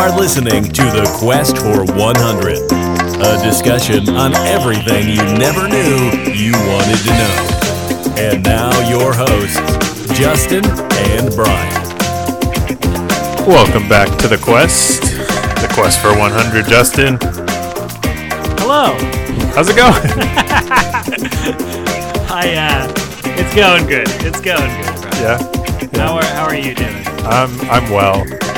are listening to The Quest for 100, a discussion on everything you never knew you wanted to know. And now, your hosts, Justin and Brian. Welcome back to the quest. The quest for 100. Justin, Hello. how's it going? Hi. Uh, it's going good. It's going good. Bro. yeah, How are How are you doing? I'm I'm well, Yeah. just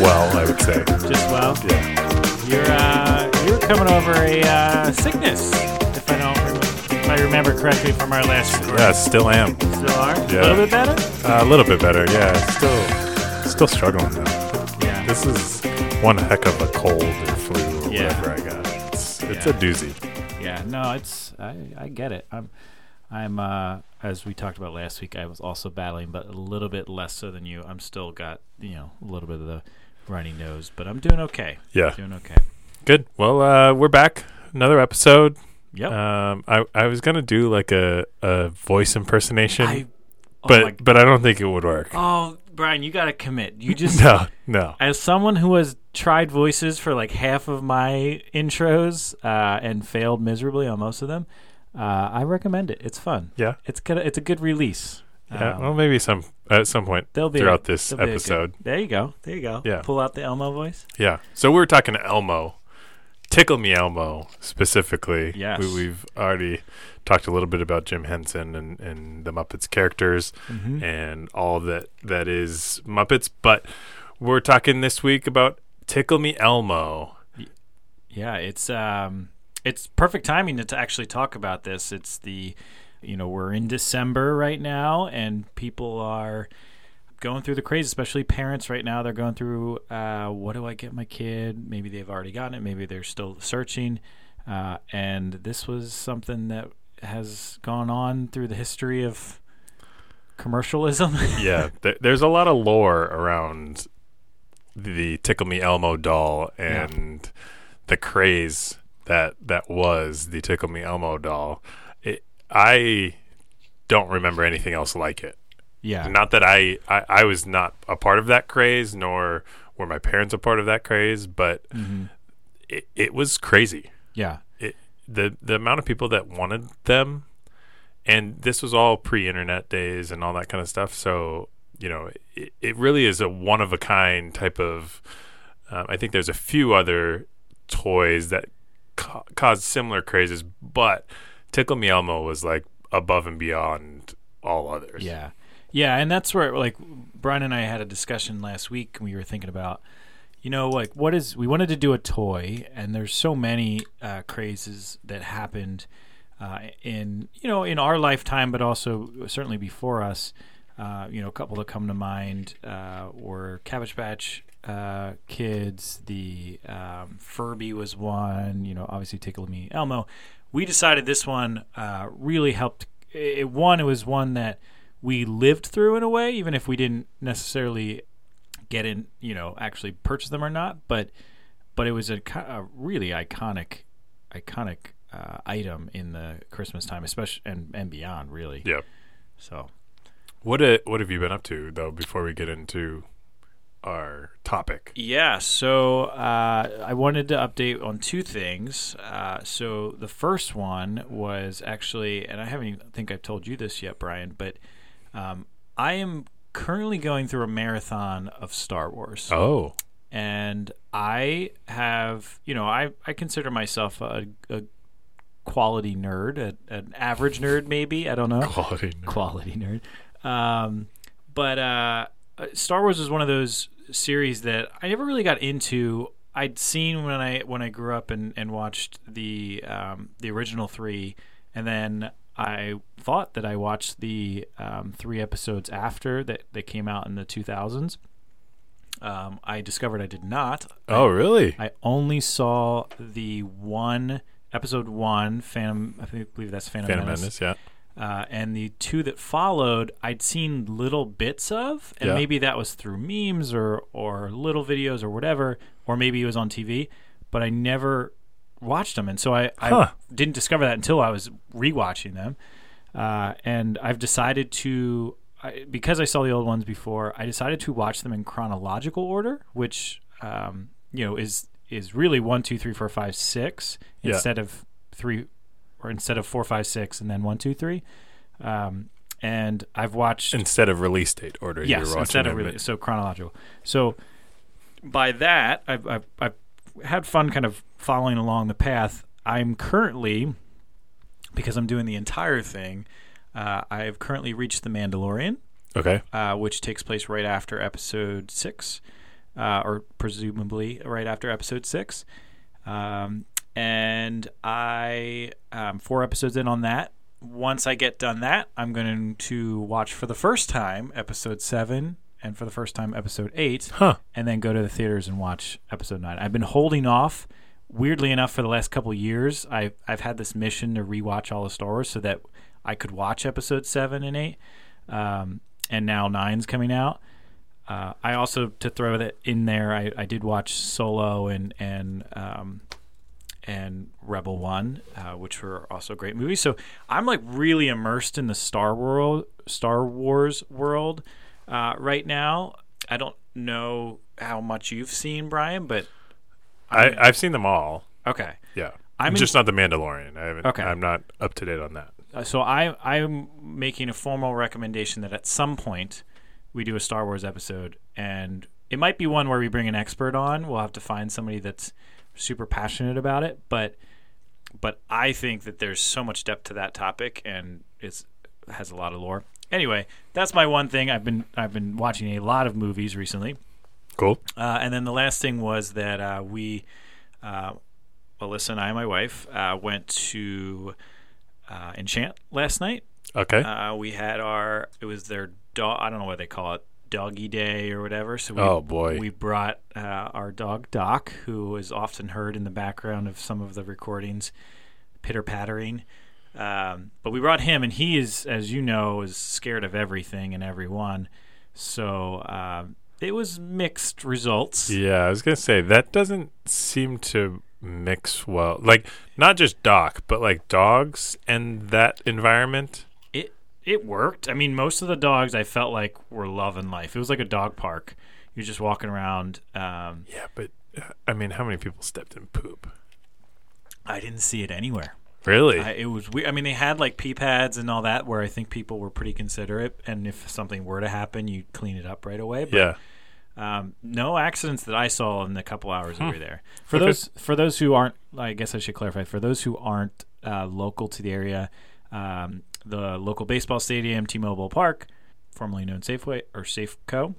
well, I would say. Just well. Yeah, You're uh, you're coming over a uh, sickness, if I don't remember, if I remember correctly from our last. recording. yeah, still am. Still are. Yeah. A little bit better. Uh, a little bit better. Yeah, still still struggling though. Yeah. This is one heck of a cold or flu or Yeah. whatever I got. It's it's Yeah. a doozy. Yeah. No, it's I I get it. I'm I'm uh as we talked about last week. I was also battling, but a little bit less so than you. I'm still got you know a little bit of the runny nose, but I'm doing okay. Yeah, Doing okay. good. Well, uh, we're back. Another episode. Yep. Um, I I was gonna do like a, a voice impersonation, I, oh but but I don't think it would work. Oh, Brian, you got to commit. You just, No, no. as someone who has tried voices for like half of my intros uh, and failed miserably on most of them, uh, I recommend it. It's fun. Yeah. It's gonna, it's a good release. Yeah, Um, well, maybe some at some point be a- throughout this be good- episode. there you go. There you go. Yeah. Pull out the Elmo voice. Yeah. So we were talking to Elmo, Tickle Me Elmo specifically. Yes. We, we've already talked a little bit about Jim Henson and, and the Muppets characters Mm-hmm. and all that that is Muppets, but we're talking this week about Tickle Me Elmo. Yeah, it's um, it's perfect timing to, to actually talk about this. It's the, you know, we're in December right now, and people are going through the craze, especially parents right now. They're going through, uh, what do I get my kid? Maybe they've already gotten it. Maybe they're still searching. Uh, and this was something that has gone on through the history of commercialism. Yeah, there, there's a lot of lore around the Tickle Me Elmo doll Yeah. and the craze that that was the Tickle Me Elmo doll. I don't remember anything else like it. yeah. Not that I, I I was not a part of that craze, nor were my parents a part of that craze, but Mhm. it, it was crazy. Yeah. It, the the amount of people that wanted them, and this was all pre-internet days and all that kind of stuff. So you know, it, it really is a one of a kind type of. Um, I think there's a few other toys that ca- caused similar crazes, but Tickle Me Elmo was like above and beyond all others. Yeah. Yeah, and that's where like Brian and I had a discussion last week we were thinking about you know like what is we wanted to do a toy and there's so many uh, crazes that happened uh, in you know in our lifetime but also certainly before us uh, you know a couple that come to mind uh, were Cabbage Patch uh, kids the um, Furby was one you know obviously Tickle Me Elmo we decided this one uh, really helped it, one it was one that we lived through in a way even if we didn't necessarily get in you know actually purchase them or not but but it was a, a really iconic iconic uh, item in the christmas time especially and, and beyond really Yeah. so What uh, what have you been up to though? Before we get into our topic. Yeah, so uh, I wanted to update on two things. Uh, so the first one was actually, and I haven't even think I've told you this yet, Brian, but um, I am currently going through a marathon of Star Wars, Oh, and I have, you know, I I consider myself a, a quality nerd, a, an average nerd, maybe I don't know quality. quality nerd. Um, but uh, uh, Star Wars was one of those series that I never really got into. I'd seen when I when I grew up and, and watched the um, the original three, and then I thought that I watched the um, three episodes after that that came out in the two thousands. Um, I discovered I did not. Oh, really? I only saw the one episode one Phantom. I think- believe that's Phantom, Phantom Menace. Menace. Yeah. Uh, and the two that followed, I'd seen little bits of, and Yeah. maybe that was through memes or or little videos or whatever, or maybe it was on TV, but I never watched them, and so I, Huh. Didn't discover that until I was rewatching them, uh, and I've decided to I, because I saw the old ones before, I decided to watch them in chronological order, which um, you know, is is really one, two, three, four, five, six Yeah. instead of three, or instead of four, five, six, and then one, two, three. Um, and I've watched Instead of release date order, yes, instead of really so chronological. So by that, I've, I've I've had fun kind of following along the path. I'm currently because I'm doing the entire thing. Uh, I have currently reached the Mandalorian, Okay. uh, which takes place right after episode six, uh, or presumably right after episode six. Um, and I um, four episodes in on that. Once I get done that, I'm going to watch for the first time episode seven and for the first time episode eight, Huh. and then go to the theaters and watch episode nine. I've been holding off. Weirdly enough, for the last couple of years, I've I've had this mission to rewatch all the Star Wars so that I could watch episode seven and eight. Um, and now nine's coming out. Uh, I also to throw that in there. I, I did watch Solo and and um, and Rebel One, uh, which were also great movies. So I'm like really immersed in the Star World, Star Wars world uh, right now. I don't know how much you've seen, Brian, but I, I've seen them all. okay. Yeah. I'm I'm in- just not the Mandalorian. I haven't, Okay. I'm not up to date on that. Uh, so I I'm making a formal recommendation that at some point we do a Star Wars episode, and it might be one where we bring an expert on. We'll have to find somebody that's super passionate about it, but but I think that there's so much depth to that topic, and it's has a lot of lore. Anyway, that's my one thing. I've been I've been watching a lot of movies recently. Cool. Uh, and then the last thing was that uh, we, uh, Alyssa and I, and my wife, uh, went to uh, Enchant last night. Okay. Uh, we had our, it was their dog, I don't know what they call it, doggy day or whatever. So we, Oh, boy. We brought uh, our dog Doc, who is often heard in the background of some of the recordings, pitter pattering. Um, but we brought him, and he is, as you know, is scared of everything and everyone. So uh, it was mixed results. yeah, I was gonna say that doesn't seem to mix well. Like not just Doc, but like dogs and that environment. It it worked. I mean, most of the dogs I felt like were loving life. It was like a dog park. You're just walking around. Um, Yeah, but uh, I mean, how many people stepped in poop? I didn't see it anywhere. Really? I, it was weird. I mean, they had like pee pads and all that, where I think people were pretty considerate, and if something were to happen, you clean it up right away. But yeah. um, no accidents that I saw in the couple hours Hmm. we were there. For Okay. those for those who aren't, I guess I should clarify. For those who aren't uh, local to the area, um, the local baseball stadium, T-Mobile Park, formerly known Safeway or Safeco,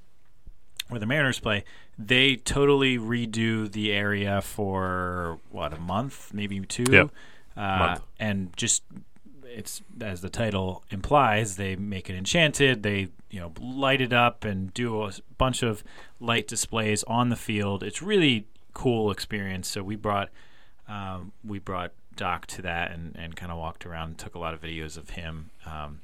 where the Mariners play, they totally redo the area for what a month, maybe two, Yep. uh, and just it's as the title implies, they make it enchanted. They you know light it up and do a bunch of light displays on the field. It's really cool experience. So we brought um, we brought Doc to that and, and kind of walked around and took a lot of videos of him. Um,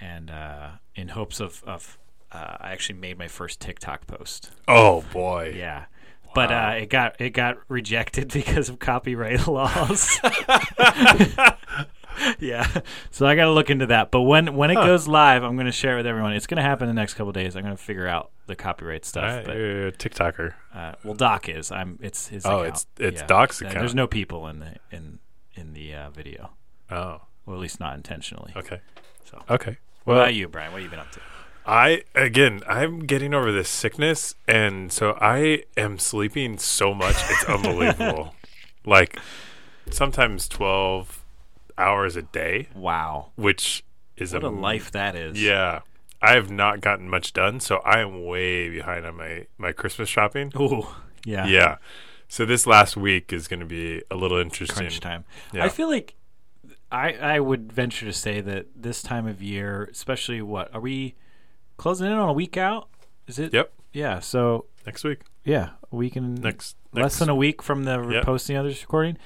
and uh, in hopes of, of uh, I actually made my first TikTok post. Oh boy. Yeah. But uh, it got it got rejected because of copyright laws. yeah, so I got to look into that. But when when it goes live, I'm going to share it with everyone. It's going to happen in the next couple days. I'm going to figure out the copyright stuff. but you're a TikToker. uh, well, Doc is. I'm. It's his. Oh, account. it's- it's Yeah. Doc's And account. There's no people in the in in the uh, video. Oh. Well, at least not intentionally. Okay. So. Okay. What Well, about you, Brian? What have you been up to? I again, I'm getting over this sickness, and so I am sleeping so much it's unbelievable. like sometimes twelve hours a day, Wow, which is what a am- life that is. Yeah, I have not gotten much done, so I am way behind on my my Christmas shopping. Oh, yeah. Yeah, so this last week is going to be a little interesting. crunch time. Yeah. I feel like I I would venture to say that this time of year, especially what are we closing in on a week out? Is it? Yep, Yeah. So next week, yeah, a week and next less than a week from the Yep. posting of this recording.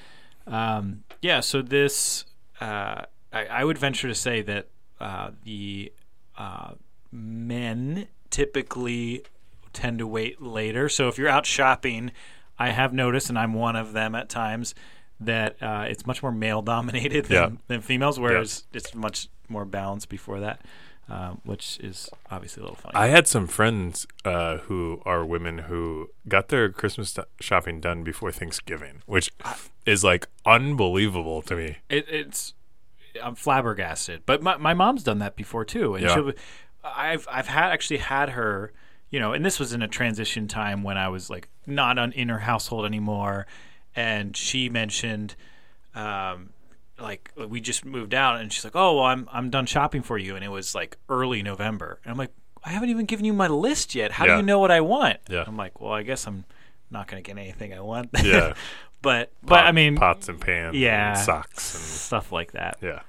Um, yeah. So this, uh, I, I would venture to say that uh, the uh, men typically tend to wait later. So if you're out shopping, I have noticed, and I'm one of them at times, that uh, it's much more male dominated than, Yeah. than females, whereas it's much more balanced before that. um, which is obviously a little funny. I had some friends uh, who are women who got their Christmas shopping done before Thanksgiving, which is like unbelievable to me. it, it's I'm flabbergasted. But my my mom's done that before too, and Yeah. I've I've had actually had her, you know, and this was in a transition time when I was like not on in her household anymore, and she mentioned, um, like we just moved out, and she's like, oh well, I'm I'm done shopping for you, and it was like early November, and I'm like, I haven't even given you my list yet. How Yeah. do you know what I want? Yeah. I'm like, well, I guess I'm not gonna get anything I want. Yeah. but but I mean pots and pans, yeah. and socks, and stuff like that. yeah.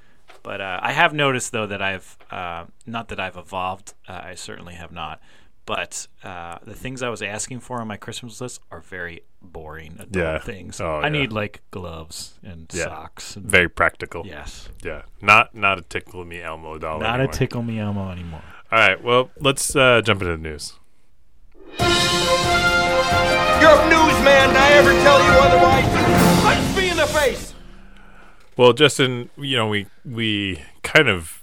But uh, I have noticed though that I've uh, not that I've evolved. Uh, I certainly have not. But uh, the things I was asking for on my Christmas list are very boring adult Yeah. things. Oh, I yeah. need like gloves and Yeah. socks. And, Very practical. yes, Yeah. Not not a tickle me Elmo doll. not anymore. a tickle me Elmo anymore. All right. Well, let's uh, jump into the news. You're a newsman, I ever tell you otherwise, punch me in the face! Well, Justin, you know we we kind of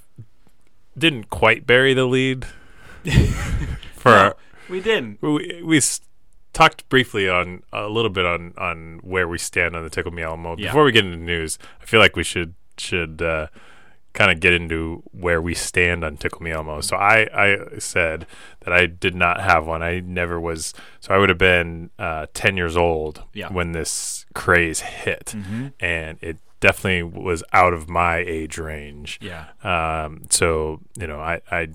didn't quite bury the lead for our, We didn't. we we talked briefly on a little bit on on where we stand on the tickle me Elmo. Yeah. Before we get into the news, I feel like we should should uh, kind of get into where we stand on tickle me Elmo. So I I said that I did not have one. I never was. So I would have been uh, ten years old Yeah. when this craze hit, Mm-hmm. and it definitely was out of my age range. Yeah. Um, so you know, I, I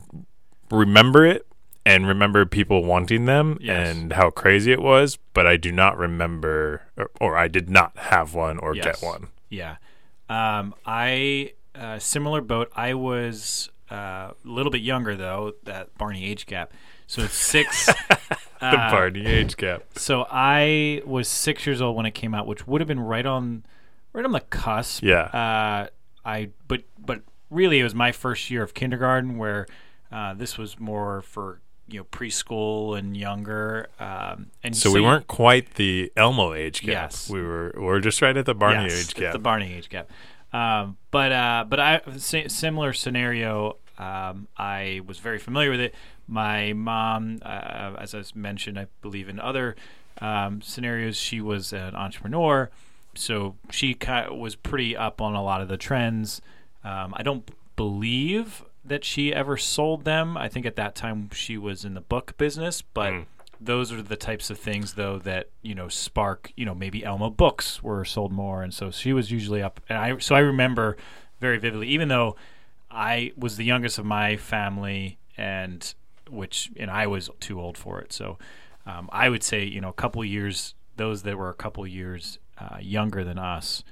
remember it and remember people wanting them Yes. and how crazy it was, but I do not remember, or, or I did not have one or Yes. get one. Yeah. Um, I uh, similar boat. I was uh, a little bit younger though. That Barney age gap. So it's six. The uh, Barney age gap. So I was six years old when it came out, which would have been right on, right on the cusp. Yeah. Uh, I but but really it was my first year of kindergarten where uh, this was more for you know preschool and younger. Um, and So, we weren't quite the Elmo age gap. Yes. We were we were just right at the Barney Yes, age gap. The Barney age gap. Um, but uh, but I similar scenario. Um, I was very familiar with it. My mom, uh, as I mentioned, I believe in other um, scenarios, she was an entrepreneur, so she was pretty up on a lot of the trends. Um, I don't believe that she ever sold them. I think at that time she was in the book business, but Mm. those are the types of things though that you know spark you know maybe Elmo books were sold more and so she was usually up and I so I remember very vividly even though I was the youngest of my family and which and I was too old for it so um, I would say you know a couple years those that were a couple years uh, younger than us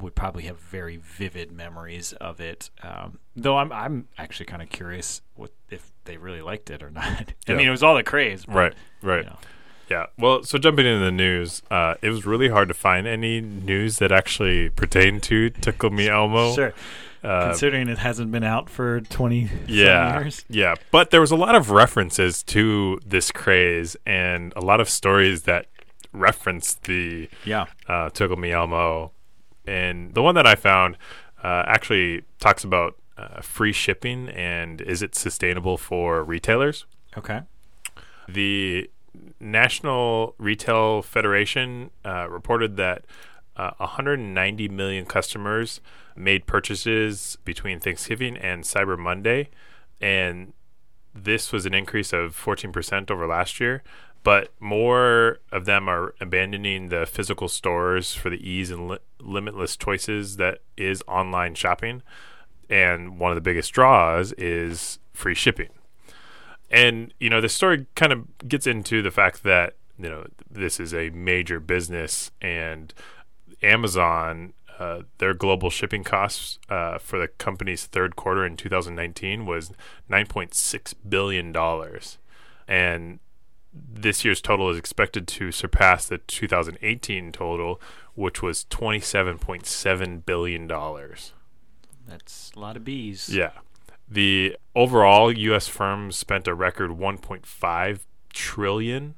would probably have very vivid memories of it. Um, though I'm I'm actually kind of curious what if they really liked it or not. I Yeah. mean, it was all the craze, but, right, right. you know. Yeah. Well, so jumping into the news, uh, it was really hard to find any news that actually pertained to Tickle Me Elmo. Sure. Uh, Considering it hasn't been out for 20 some yeah, years. yeah. But there was a lot of references to this craze and a lot of stories that referenced the Yeah. uh, Tickle Me Elmo. And the one that I found uh, actually talks about uh, free shipping and is it sustainable for retailers? Okay. The National Retail Federation uh, reported that uh, 190 million customers made purchases between Thanksgiving and Cyber Monday, and this was an increase of 14% over last year. But more of them are abandoning the physical stores for the ease and li- limitless choices that is online shopping. And one of the biggest draws is free shipping. And you know, the story kind of gets into the fact that you know this is a major business, and Amazon, uh, their global shipping costs uh, for the company's third quarter in 2019 was 9.6 billion dollars, and this year's total is expected to surpass the 2018 total, which was 27.7 billion dollars. That's a lot of bees. Yeah. The overall U.S. firms spent a record 1.5 trillion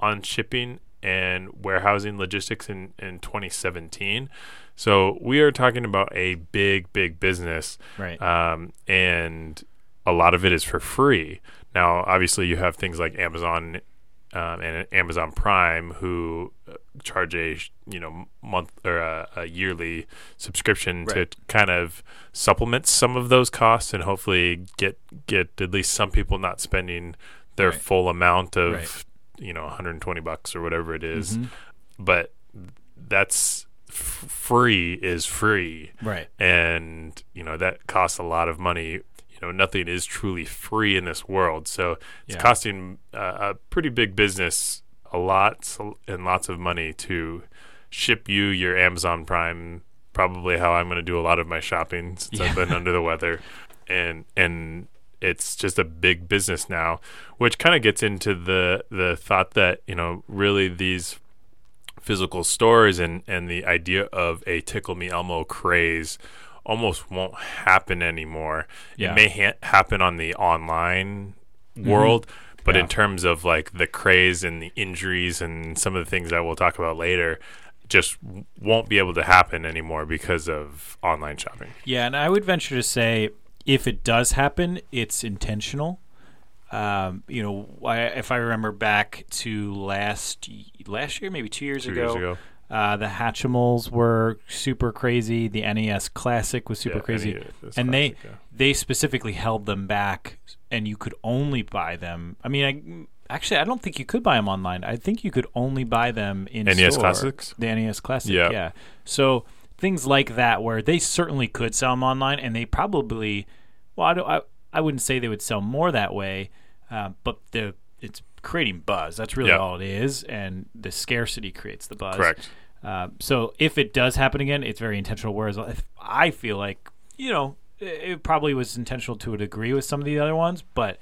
on shipping and warehousing logistics in, in 2017. So we are talking about a big, big business, Right. um, and a lot of it is for free. Now, obviously, you have things like Amazon um, and Amazon Prime who uh, charge a you know month or a, a yearly subscription Right. to kind of supplement some of those costs and hopefully get get at least some people not spending their Right. full amount of Right. you know 120 bucks or whatever it is. Mhm. but that's f- free is free Right. and you know that costs a lot of money you know nothing is truly free in this world. So it's Yeah. costing uh, a pretty big business a lot and lots of money to ship you your amazon prime probably how i'm going to do a lot of my shopping since i've been under the weather. And and it's just a big business now which kind of gets into the the thought that you know really these physical stores and and the idea of a tickle me elmo craze almost won't happen anymore Yeah. it may ha- happen on the online world but Yeah. in terms of like the craze and the injuries and some of the things that we'll talk about later just won't be able to happen anymore because of online shopping Yeah, and I would venture to say if it does happen, it's intentional. Um, you know, I, if I remember back to last last year, maybe two years two ago, years ago Uh, the Hatchimals were super crazy. The NES Classic was super Yeah, crazy, it's and they yeah. they specifically held them back, and you could only buy them. I mean, I, actually, I don't think you could buy them online. I think you could only buy them in NES store. Classics? The NES Classic, Yeah. yeah. So things like that, where they certainly could sell them online, and they probably, well, I don't, I, I wouldn't say they would sell more that way, uh, but the it's creating buzz. That's really Yeah. all it is, and the scarcity creates the buzz. correct Uh, so if it does happen again, it's very intentional. Whereas if I feel like you know it, it probably was intentional to a degree with some of the other ones, but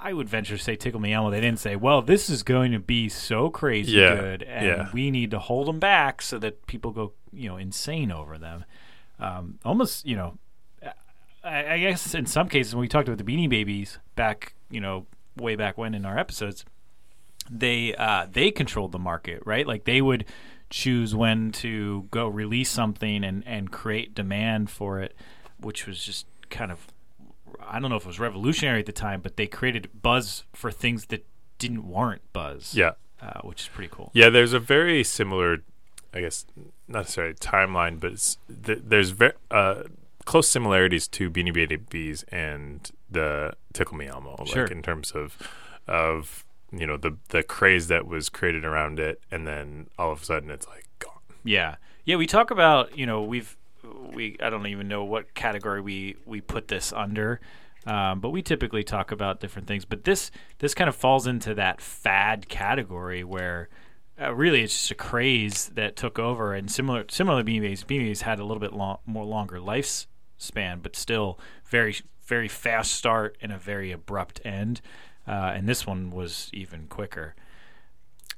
I would venture to say Tickle Me Elmo. They didn't say, "Well, this is going to be so crazy Yeah, good, and yeah. we need to hold them back so that people go you know insane over them." Um, almost, you know, I, I guess in some cases when we talked about the Beanie Babies back, you know, way back when in our episodes, they uh, they controlled the market, right? Like they would choose when to go release something and and create demand for it, which was just kind of I don't know if it was revolutionary at the time, but they created buzz for things that didn't warrant buzz. yeah uh, which is pretty cool. Yeah, there's a very similar, I guess, not necessarily timeline, but th- there's very uh, close similarities to Beanie Babies and the Tickle Me Elmo, Sure. like in terms of of you know the the craze that was created around it, and then all of a sudden it's like gone. Yeah, yeah. We talk about you know we've we I don't even know what category we we put this under, um, but we typically talk about different things. But this this kind of falls into that fad category where. Uh, really, it's just a craze that took over, and similar, similar to Beanie Babies. Beanie Babies had a little bit long, more longer lifespan, but still very, very fast start and a very abrupt end. Uh, and this one was even quicker.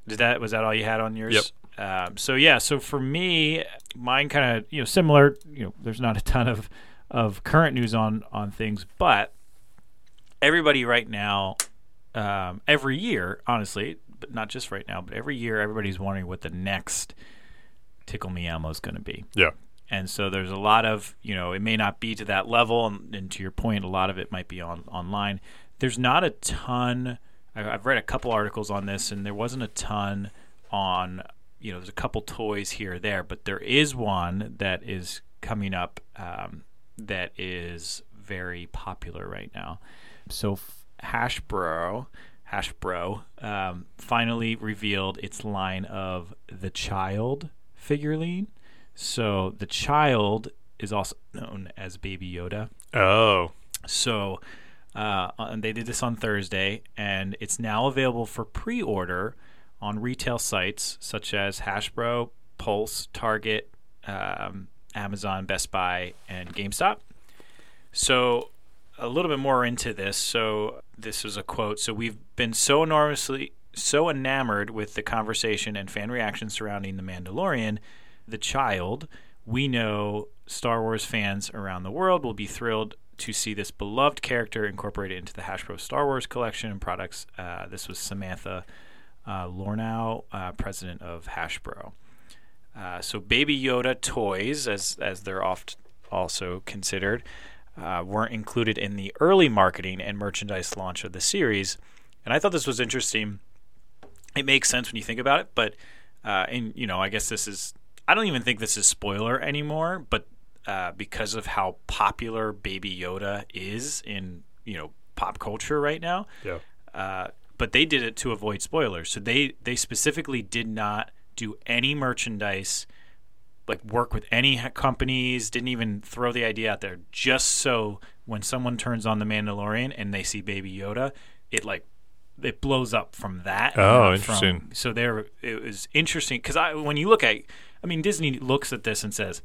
Did that was that all you had on yours? Yep. Um, so yeah, so for me, mine kind of you know similar. You know, there's not a ton of of current news on on things, but everybody right now, um, every year, honestly, but not just right now, but every year, everybody's wondering what the next Tickle Me Elmo is going to be. Yeah, And so there's a lot of, you know, it may not be to that level. And, and to your point, a lot of it might be on online. There's not a ton. I've read a couple articles on this, and there wasn't a ton on, you know, there's a couple toys here or there, but there is one that is coming up um, that is very popular right now. So Hasbro, Hasbro, um, finally revealed its line of the Child figurine. So the child is also known as Baby Yoda. oh, So uh, and they did this on Thursday, and it's now available for pre-order on retail sites such as Hasbro, Pulse, Target, um, Amazon, Best Buy, and GameStop. So a little bit more into this. So this is a quote. So we've been so enormously so enamored with the conversation and fan reaction surrounding the Mandalorian, the child. We know Star Wars fans around the world will be thrilled to see this beloved character incorporated into the Hasbro Star Wars collection and products. Uh, this was Samantha uh, Lomow, uh, president of Hasbro. Uh, so Baby Yoda toys, as as they're oft also considered, uh, weren't included in the early marketing and merchandise launch of the series. And I thought this was interesting. It makes sense when you think about it, but uh, and you know, I guess this is I don't even think this is spoiler anymore, but uh, because of how popular Baby Yoda is in you know pop culture right now, Yeah. uh, but they did it to avoid spoilers. So they they specifically did not do any merchandise, like work with any companies. Didn't even throw the idea out there, just so when someone turns on the Mandalorian and they see Baby Yoda, it like it blows up from that. Oh, not from- interesting. so there, it was interesting because I when you look at, I mean, Disney looks at this and says,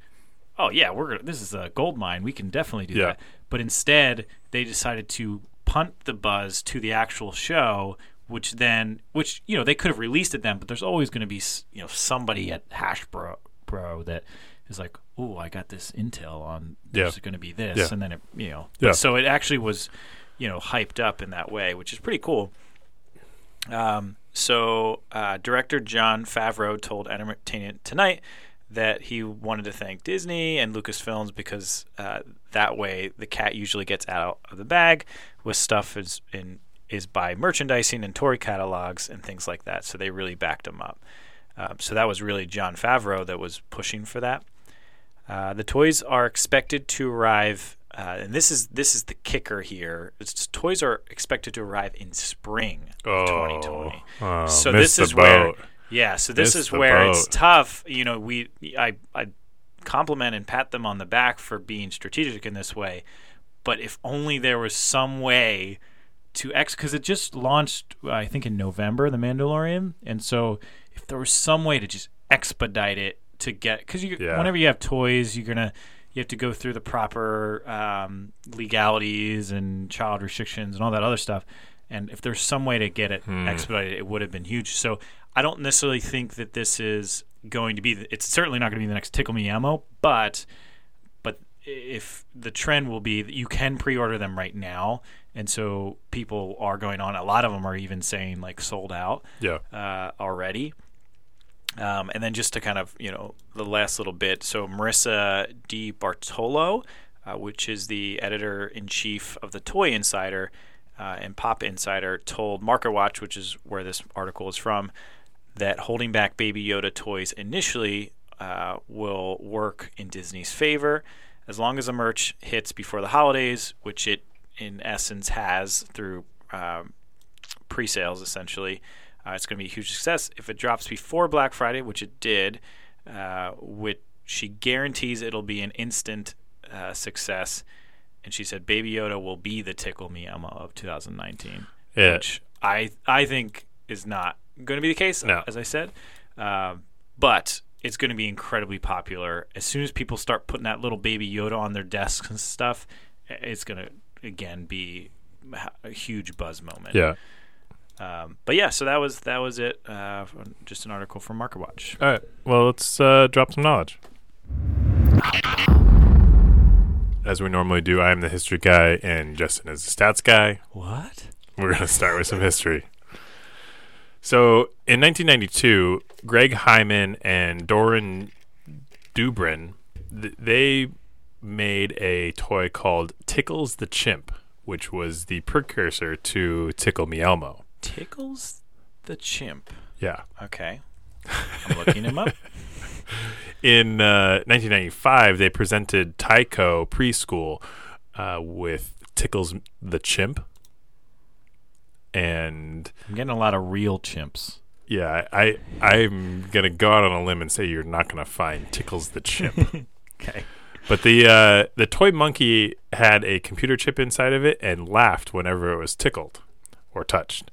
"Oh yeah, we're gonna, this is a gold mine. We can definitely do Yeah. that." But instead, they decided to punt the buzz to the actual show, which then, which you know, they could have released it then, but there's always going to be you know somebody at Hasbro Bro that is like, "Oh, I got this intel on there's Yeah. going to be this," Yeah. and then it you know, Yeah. so it actually was you know hyped up in that way, which is pretty cool. Um, so, uh, director Jon Favreau told Entertainment Tonight that he wanted to thank Disney and Lucasfilms because uh, that way the cat usually gets out of the bag with stuff is in is by merchandising and toy catalogs and things like that. So they really backed him up. Um, so that was really Jon Favreau that was pushing for that. Uh, the toys are expected to arrive, uh, and this is this is the kicker here. It's, toys are expected to arrive in spring of 2020. oh, so missed this is the where, boat. yeah. So this Missed is where it's tough. You know, we I I compliment and pat them on the back for being strategic in this way, but if only there was some way to X because it just launched I think in November the Mandalorian and so if there was some way to just expedite it to get because you Yeah. whenever you have toys you're gonna you have to go through the proper um, legalities and child restrictions and all that other stuff and if there's some way to get it Hmm. expedited it would have been huge so I don't necessarily think that this is going to be the, it's certainly not going to be the next Tickle Me Elmo but but if the trend will be that you can pre-order them right now and so people are going on a lot of them are even saying like sold out Yeah. uh, already um, and then just to kind of you know the last little bit so marissa DiBartolo uh, which is the editor in chief of the toy insider uh, and pop insider told market watch which is where this article is from that holding back baby yoda toys initially uh, will work in disney's favor as long as the merch hits before the holidays which it in essence has through um, pre-sales essentially. Uh, it's going to be a huge success. If it drops before Black Friday, which it did, uh, which she guarantees it'll be an instant uh, success. And she said Baby Yoda will be the Tickle Me Elmo of 2019, Yeah. which I I think is not going to be the case. No. as I said, uh, but it's going to be incredibly popular as soon as people start putting that little Baby Yoda on their desks and stuff. It's going to again be a huge buzz moment. Yeah. Um, but yeah, so that was that was it. Uh, just an article from Market Watch. All right. Well, let's uh, drop some knowledge. As we normally do, I am the history guy, and Justin is the stats guy. What? We're going to start with some history. So, in 1992, Greg Hyman and Doran Dubren, th- they made a toy called Tickles the Chimp, which was the precursor to Tickle Me Elmo. Tickles the chimp. Yeah. Okay, I'm looking him up. In uh, 1995, they presented Tyco Preschool uh, with Tickles the Chimp. And I'm getting a lot of real chimps. yeah, I, I I'm gonna go out on a limb and say you're not gonna find Tickles the Chimp. Okay. but the uh, the toy monkey had a computer chip inside of it and laughed whenever it was tickled or touched.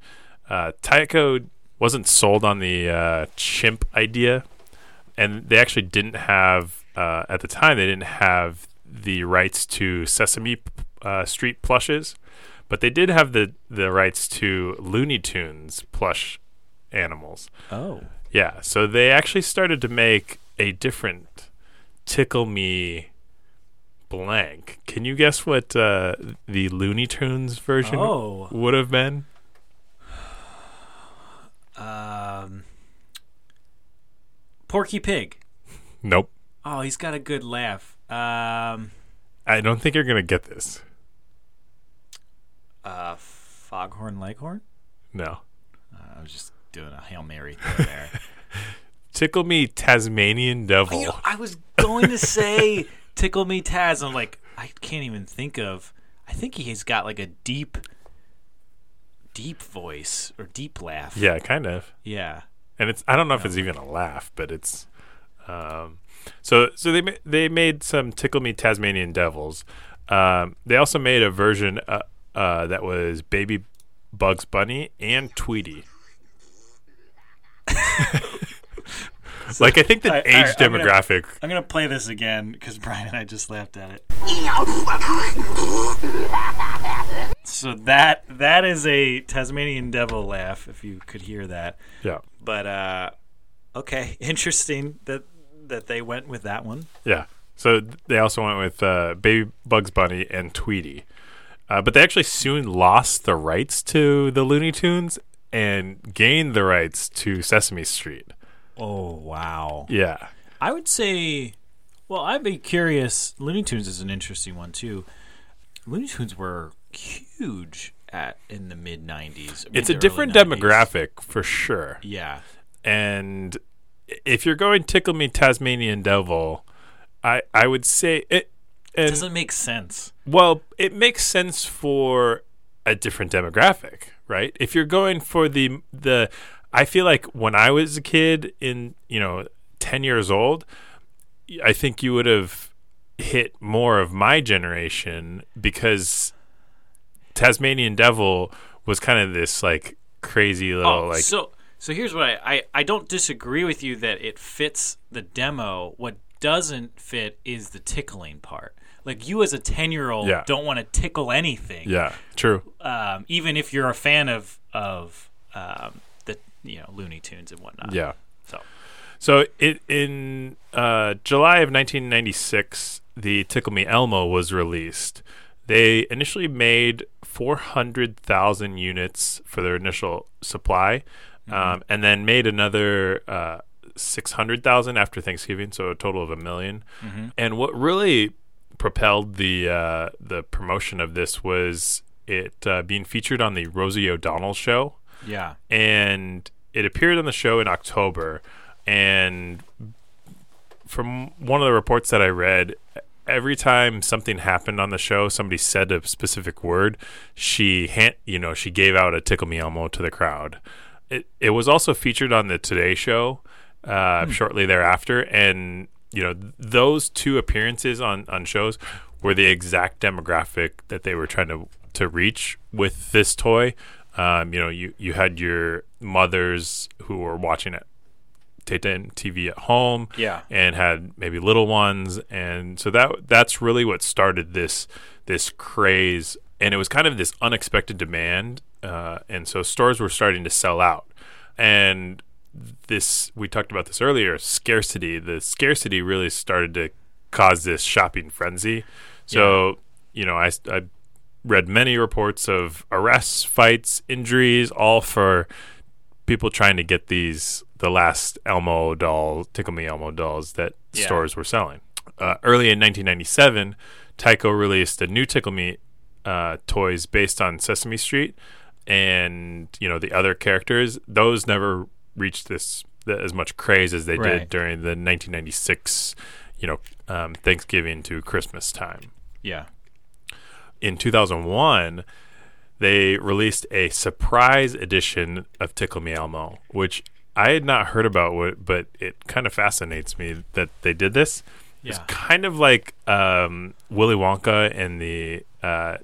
Uh, Tyco wasn't sold on the uh, chimp idea, and they actually didn't have uh, at the time. They didn't have the rights to Sesame uh, Street plushes, but they did have the the rights to Looney Tunes plush animals. Oh. Yeah, so they actually started to make a different Tickle Me blank. Can you guess what uh, the Looney Tunes version Oh. would have been? Um. Porky Pig. Nope. Oh, he's got a good laugh. Um. I don't think you're gonna get this. Uh, Foghorn Leghorn. No. Uh, I was just doing a hail mary thing there. Tickle me Tasmanian devil. You know, I was going to say Tickle Me Taz. I'm like, I can't even think of. I think he's got like a deep, deep voice or deep laugh. yeah, kind of. Yeah. and it's I don't know if it's even a laugh, but it's um, so so they ma- they made some Tickle Me Tasmanian Devils. Um, they also made a version uh, uh, that was Baby Bugs Bunny and Tweety. like I think the I- age I- I'm gonna- demographic. I'm gonna play this again because Brian and I just laughed at it. So that that is a Tasmanian devil laugh, if you could hear that. Yeah, But uh, okay, interesting that that they went with that one. yeah. So they also went with uh, Baby Bugs Bunny and Tweety, uh, but they actually soon lost the rights to the Looney Tunes and gained the rights to Sesame Street. Oh wow! Yeah. I would say, well, I'd be curious. Looney Tunes is an interesting one too. Looney Tunes were huge at in the mid '90s. it's a different demographic for sure. Yeah, And if you're going tickle me Tasmanian devil, I I would say it. it doesn't make sense. well, it makes sense for a different demographic, right? If you're going for the the, I feel like when I was a kid in you know ten years old, I think you would have hit more of my generation because Tasmanian devil was kind of this like crazy little Oh, like so so here's what I, I I don't disagree with you that it fits the demo. What doesn't fit is the tickling part. Like you as a ten year old Yeah. don't want to tickle anything. yeah true Um, even if you're a fan of of um, the you know Looney Tunes and whatnot. yeah. So So it in uh, July of 1996, the Tickle Me Elmo was released. They initially made 400,000 units for their initial supply, um, and then made another uh, 600,000 after Thanksgiving, so a total of a 1000000 And what really propelled the uh, the promotion of this was it uh, being featured on the Rosie O'Donnell show yeah. and it appeared on the show in October. And from one of the reports that I read, every time something happened on the show, somebody said a specific word, she han- you know she gave out a tickle me Elmo to the crowd. It it was also featured on the Today Show uh, shortly thereafter, and you know th- those two appearances on on shows were the exact demographic that they were trying to to reach with this toy. Um, you know, you you had your mothers who were watching it Teta TV at home, Yeah. and had maybe little ones, and so that that's really what started this this craze, and it was kind of this unexpected demand, uh, and so stores were starting to sell out, and this we talked about this earlier scarcity the scarcity really started to cause this shopping frenzy. So you know I, I read many reports of arrests fights injuries all for people trying to get these the last elmo doll tickle me elmo dolls that Yeah. stores were selling uh, early in 1997 tyco released a new tickle me uh, toys based on sesame street and you know the other characters those never reached this the, as much craze as they Right. did during the 1996 you know um, thanksgiving to christmas time Yeah. in 2001 they released a surprise edition of tickle me elmo which i had not heard about what, but it kind of fascinates me that they did this it's kind of like um, willy wonka and the uh,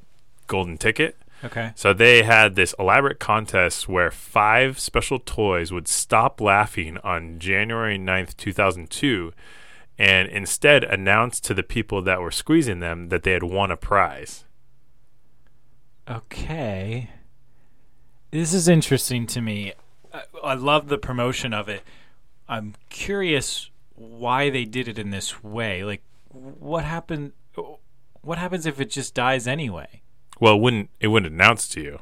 golden ticket Okay. so they had this elaborate contest where five special toys would stop laughing on January 9th, 2002, and instead announce to the people that were squeezing them that they had won a prize. Okay. This is interesting to me. I, I love the promotion of it. I'm curious why they did it in this way. Like, what happened? What happens if it just dies anyway? Well, it wouldn't it wouldn't announce to you?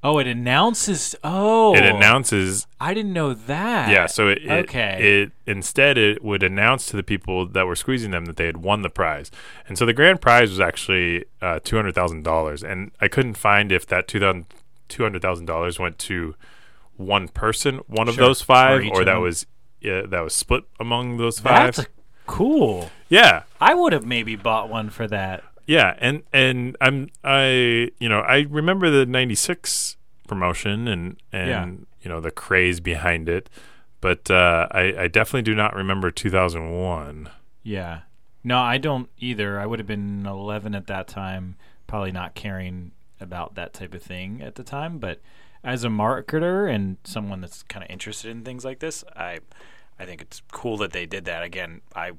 Oh, it announces. Oh, It announces I didn't know that. Yeah, so it, it okay. it instead it would announce to the people that were squeezing them that they had won the prize, and so the grand prize was actually uh, two hundred thousand dollars, and I couldn't find if that two hundred thousand dollars went to one person, one of those five, Or or that was yeah, that was split among those five. That's cool. yeah, I would have maybe bought one for that. yeah, and and I'm I you know I remember the '96 promotion and and Yeah. you know the craze behind it, but uh, I I definitely do not remember 2001. Yeah. No, I don't either. I would have been 11 at that time, probably not caring about that type of thing at the time. But as a marketer and someone that's kind of interested in things like this, I, I think it's cool that they did that. Again, I,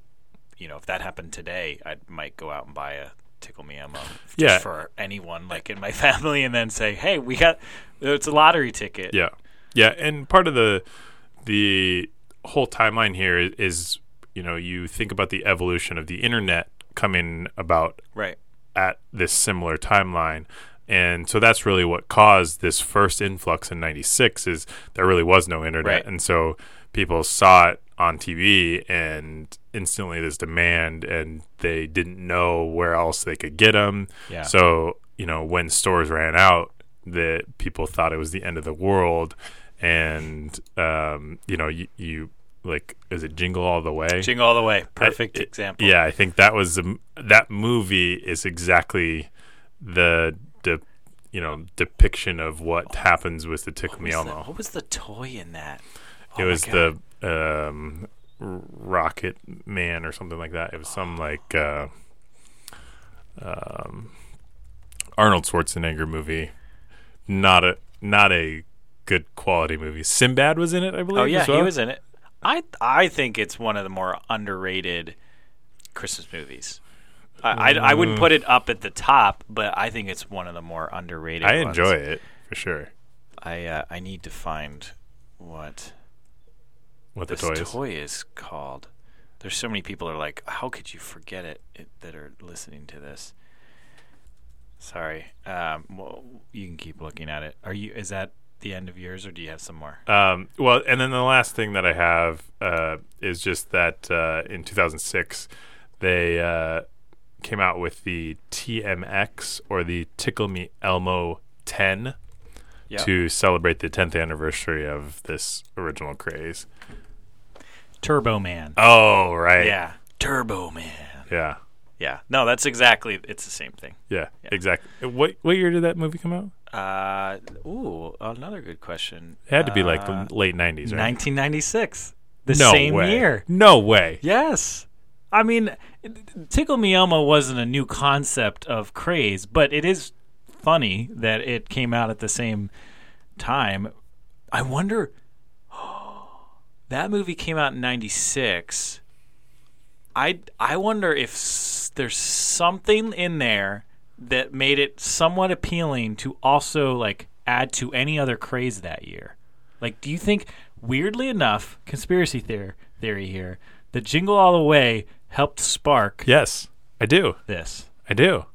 you know, if that happened today, I might go out and buy a Tickle Me Elmo just Yeah. for anyone like in my family, and then say, "Hey, we got it's a lottery ticket." Yeah, yeah, and part of the the whole timeline here is, is you know you think about the evolution of the internet coming about Right. at this similar timeline. And so that's really what caused this first influx in 96 is there really was no internet. Right. And so people saw it on TV and instantly this demand and they didn't know where else they could get them. Yeah. So, you know, when stores ran out, that people thought it was the end of the world and um, you know, you, you like is it Jingle All the Way? Jingle all the way. Perfect I- it- example. Yeah, I think that was the that movie is exactly the you know depiction of what happens with the Tickle Me What Elmo. what was the toy in that? It Oh my was God. the um, Rocket Man or something like that. It was some like uh, um, Arnold Schwarzenegger movie. Not a not a good quality movie. Sinbad was in it, I believe. Oh yeah, well. he was in it. I I think it's one of the more underrated Christmas movies. I, I, I wouldn't put it up at the top, but I think it's one of the more underrated. I ones. enjoy it for sure. I uh, I need to find what What the toy is. toy is called. There's so many people are like, how could you forget it, it that are listening to this? Sorry. Um, well, you can keep looking at it. Are you? Is that the end of yours, or do you have some more? Um, well, and then the last thing that I have uh, is just that uh, in 2006 they uh, came out with the TMX or the Tickle Me Elmo 10 Yeah. to celebrate the 10th anniversary of this original craze. Turbo Man. Oh, right. Yeah. Turbo Man. Yeah. Yeah. No, that's exactly. It's the same thing. Yeah. Exactly. What what year did that movie come out? Uh, ooh, another good question. It had to be like Uh, the late 90s, right? 1996. The no same way. year. No way. Yes. I mean, Tickle Me Elmo wasn't a new concept of craze, but it is funny that it came out at the same time. I wonder. that movie came out in '96. I I wonder if s- there's something in there that made it somewhat appealing to also like add to any other craze that year. Like, do you think, weirdly enough, conspiracy theory theory here, that Jingle All the Way helped spark Yes, I do. this? I do.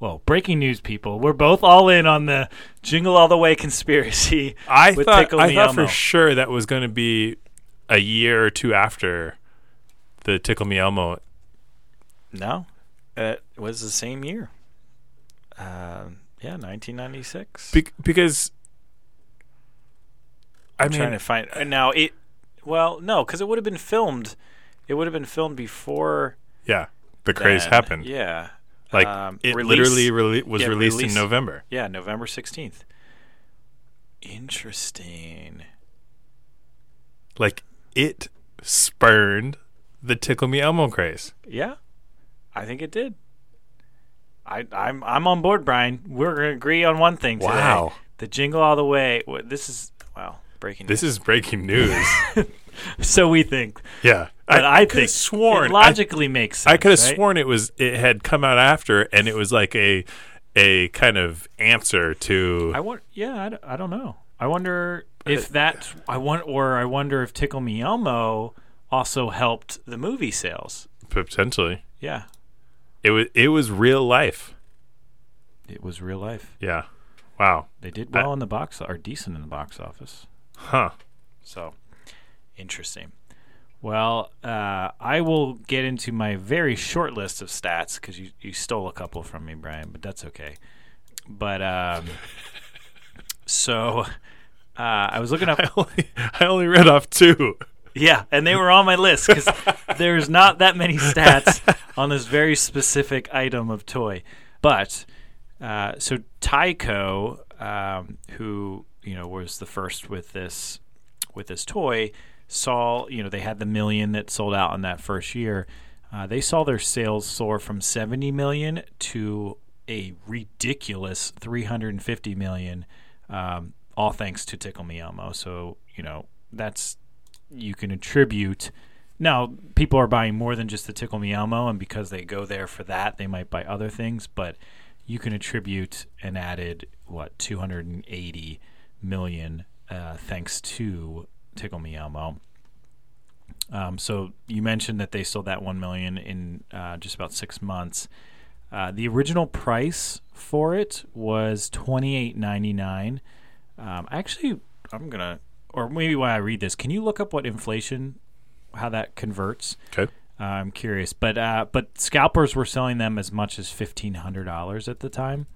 Well, breaking news, people. We're both all in on the Jingle All the Way conspiracy. I with thought Tickle I Me thought Elmo. for sure that was going to be a year or two after the Tickle Me Elmo. No, it was the same year. Um, yeah, 1996. Be- because I I'm mean, trying to find uh, now. It well, no, because it would have been filmed. It would have been filmed before yeah, the craze then. happened. Yeah, Like Um, it release- literally rele- was yeah, released release- in November. Yeah, November 16th. Interesting. Like it spurned the Tickle Me Elmo craze. Yeah, I think it did. I, I'm I'm on board, Brian. We're gonna agree on one thing today. Wow. the jingle all the way. This is wow, breaking. News. This is breaking news. so we think, yeah, but I, could've think sworn it I- logically makes sense. I could have right? sworn it was it had come out after, and it was like a a kind of answer to I want. Yeah, I, d- I don't know. I wonder if uh, that. I want, or I wonder if Tickle Me Elmo also helped the movie sales. potentially. Yeah, It was it was real life. it was real life. Yeah. Wow. They did well in the box, or decent in the box office. Huh. So interesting. Well, uh, I will get into my very short list of stats because you, you stole a couple from me, Brian, but that's okay. But um, so uh, I was looking up. I only, I only read off two. Yeah, and they were on my list because there's not that many stats on this very specific item of toy. But uh, so Tyco, um, who you know was the first with this with this toy, saw you know they had the million that sold out in that first year. Uh, they saw their sales soar from 70 million to a ridiculous 350 million, um, all thanks to Tickle Me Elmo. So you know that's you can attribute. Now, people are buying more than just the Tickle Me Elmo, and because they go there for that, they might buy other things. But you can attribute an added what 280 million uh, thanks to Tickle Me Elmo. Um, so you mentioned that they sold that one million in uh, just about six months. Uh, the original price for it was twenty eight ninety nine. Um, actually, I'm gonna, or maybe while I read this, can you look up what inflation, how that converts? Okay. Uh, I'm curious, but uh, but scalpers were selling them as much as fifteen hundred dollars at the time.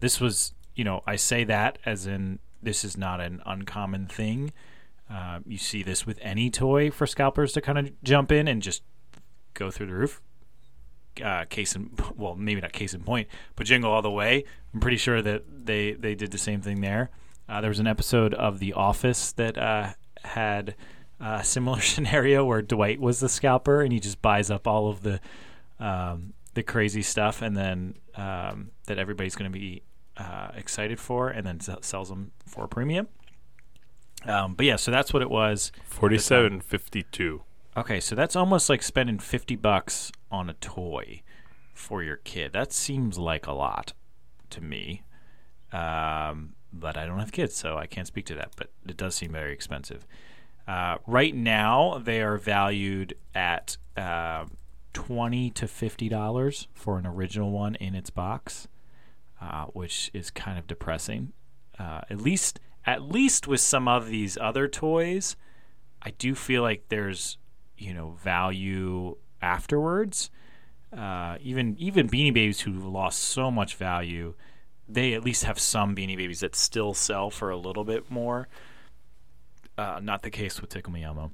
This was, you know, I say that as in this is not an uncommon thing. Uh, you see this with any toy for scalpers to kind of jump in and just go through the roof. Uh, case in well, maybe not case in point, but Jingle All the Way. I'm pretty sure that they they did the same thing there. Uh, there was an episode of The Office that uh, had a similar scenario where Dwight was the scalper and he just buys up all of the um, the crazy stuff and then um, that everybody's going to be uh, excited for and then sells them for a premium. Um, but yeah, so that's what it was. Forty-seven fifty-two. Okay, so that's almost like spending 50 bucks on a toy for your kid. That seems like a lot to me. Um, but I don't have kids, so I can't speak to that. But it does seem very expensive. Uh, right now, they are valued at uh, 20 to $50 for an original one in its box, uh, which is kind of depressing. Uh, at least, at least with some of these other toys, I do feel like there's you know value afterwards. Uh, even even Beanie Babies who lost so much value, they at least have some Beanie Babies that still sell for a little bit more. Uh, not the case with Tickle Me Elmo.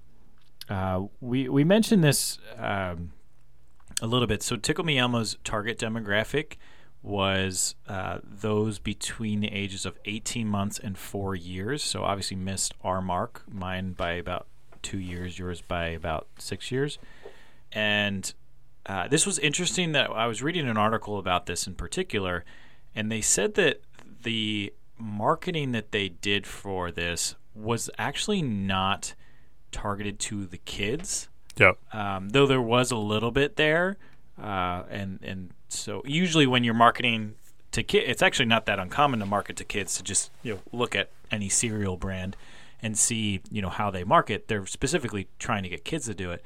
Uh, we we mentioned this um, a little bit. So Tickle Me Elmo's target demographic was uh, those between the ages of 18 months and four years. So obviously missed our mark, mine by about two years, yours by about six years. And uh, this was interesting that I was reading an article about this in particular, and they said that the marketing that they did for this was actually not targeted to the kids Yep. um, though there was a little bit there, uh, and and so usually when you're marketing to kids, it's actually not that uncommon to market to kids to just you know look at any cereal brand and see you know how they market. They're specifically trying to get kids to do it,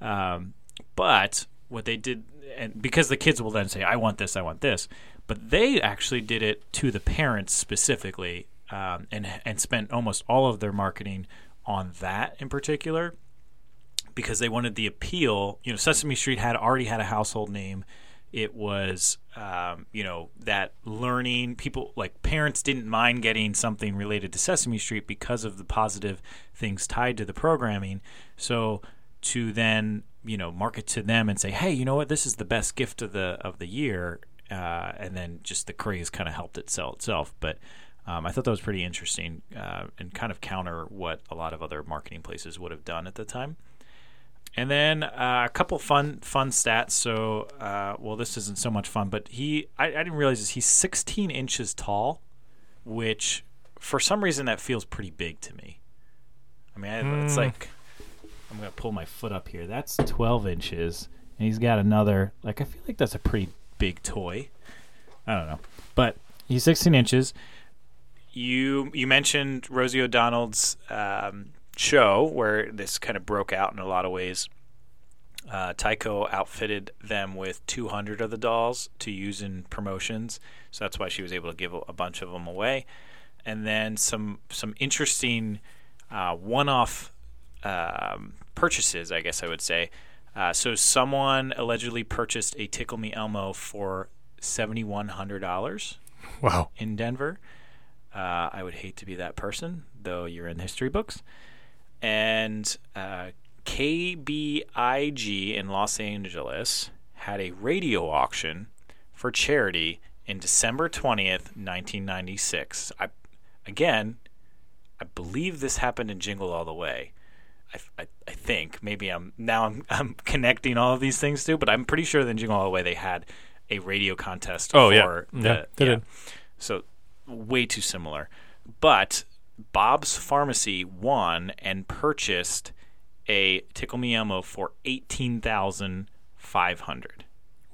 um, but what they did, and because the kids will then say, "I want this, I want this," but they actually did it to the parents specifically, um, and and spent almost all of their marketing on that in particular because they wanted the appeal. You know, Sesame Street had already had a household name. It was, um, you know, that learning people like parents didn't mind getting something related to Sesame Street because of the positive things tied to the programming. So to then, you know, market to them and say, hey, you know what, this is the best gift of the of the year, uh, and then just the craze kind of helped it sell itself. But um, I thought that was pretty interesting uh, and kind of counter what a lot of other marketing places would have done at the time. And then uh, a couple fun fun stats. So, uh, well, this isn't so much fun, but he I, I didn't realize this. He's 16 inches tall, which for some reason that feels pretty big to me. I mean, I, it's like I'm gonna pull my foot up here. That's 12 inches, and he's got another. Like I feel like that's a pretty big toy. I don't know, but he's 16 inches. You you mentioned Rosie O'Donnell's um, show where this kind of broke out in a lot of ways. Uh, Tyco outfitted them with 200 of the dolls to use in promotions, so that's why she was able to give a, a bunch of them away. And then some some interesting uh, one-off um, purchases, I guess I would say. Uh, so someone allegedly purchased a Tickle Me Elmo for seventy-one hundred dollars Wow. in Denver. Uh, I would hate to be that person, though you're in history books. And uh, KBIG in Los Angeles had a radio auction for charity in December 20th, 1996. I, again, I believe this happened in Jingle All the Way. I, I, I think maybe I'm now I'm, I'm connecting all of these things too, but I'm pretty sure that in Jingle All the Way they had a radio contest Oh, yeah. for Yeah, the, they did. so way too similar. But Bob's Pharmacy won and purchased a Tickle Me Elmo for eighteen thousand five hundred.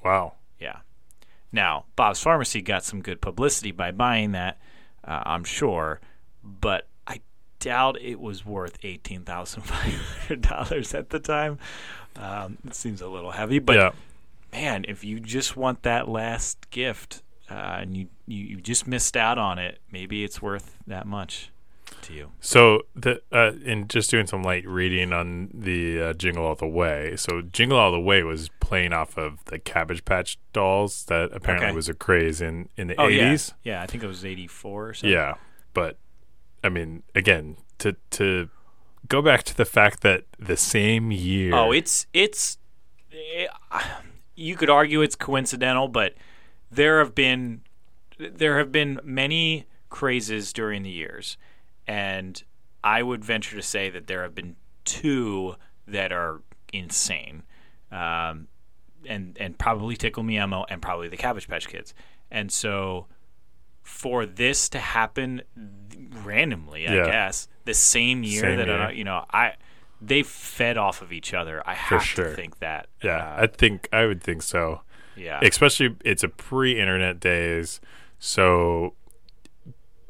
Wow. Yeah. Now Bob's Pharmacy got some good publicity by buying that, uh, I'm sure, but I doubt it was worth eighteen thousand five hundred dollars at the time. Um, it seems a little heavy, but yeah. man, if you just want that last gift uh, and you, you you just missed out on it, maybe it's worth that much to you. So the uh, in just doing some light reading on the uh, Jingle All the Way. So Jingle All the Way was playing off of the Cabbage Patch Dolls that apparently Okay. was a craze in in the Oh yeah, eighties. yeah. I think it was eighty four or something. Yeah, but I mean, again, to to go back to the fact that the same year. Oh, it's it's. eh, you could argue it's coincidental, but there have been there have been many crazes during the years, and I would venture to say that there have been two that are insane, um, and and probably Tickle Me Elmo and probably the Cabbage Patch Kids, and so for this to happen randomly, I Yeah. guess the same year Same that year. I, you know I they fed off of each other. I have sure. to think that. yeah, uh, I think I would think so. yeah. especially it's a pre-internet days so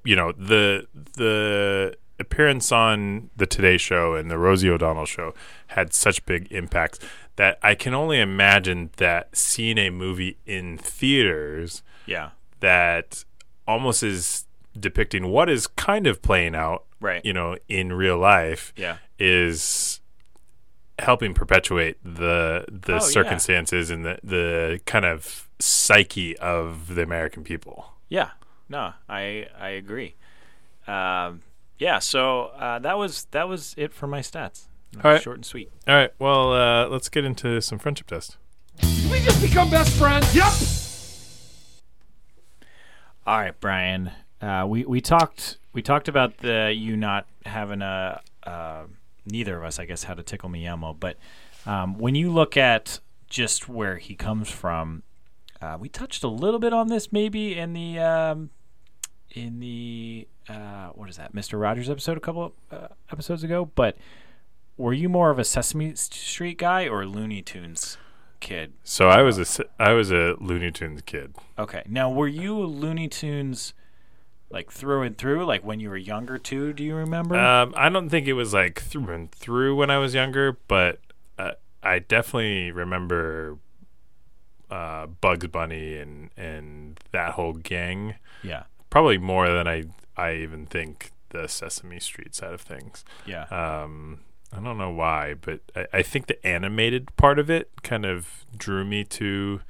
you know the the appearance on the today show and the rosie o'donnell show had such big impacts that i can only imagine that seeing a movie in theaters yeah. that almost is depicting what is kind of playing out Right. you know in real life Yeah. is helping perpetuate the the Oh, yeah. circumstances and the the kind of psyche of the American people. Yeah, no, I I agree. Um, yeah, so uh, that was that was it for my stats. All right. Short and sweet. All right, well, uh, let's get into some friendship test. We just become best friends. Yep. All right, Brian. Uh, we we talked we talked about the you not having a uh, neither of us, I guess, had a tickle me Elmo. But um, when you look at just where he comes from, uh, we touched a little bit on this maybe in the um, in the uh, what is that, Mister Rogers episode a couple uh, episodes ago. But were you more of a Sesame Street guy or Looney Tunes kid? So I was a I was a Looney Tunes kid. Okay. Now, were you a Looney Tunes like through and through, like when you were younger too? Do you remember? Um, I don't think it was like through and through when I was younger, but uh, I definitely remember uh, Bugs Bunny and and that whole gang. yeah. Probably more than I I even think the Sesame Street side of things. Yeah. Um, I don't know why, but I, I think the animated part of it kind of drew me to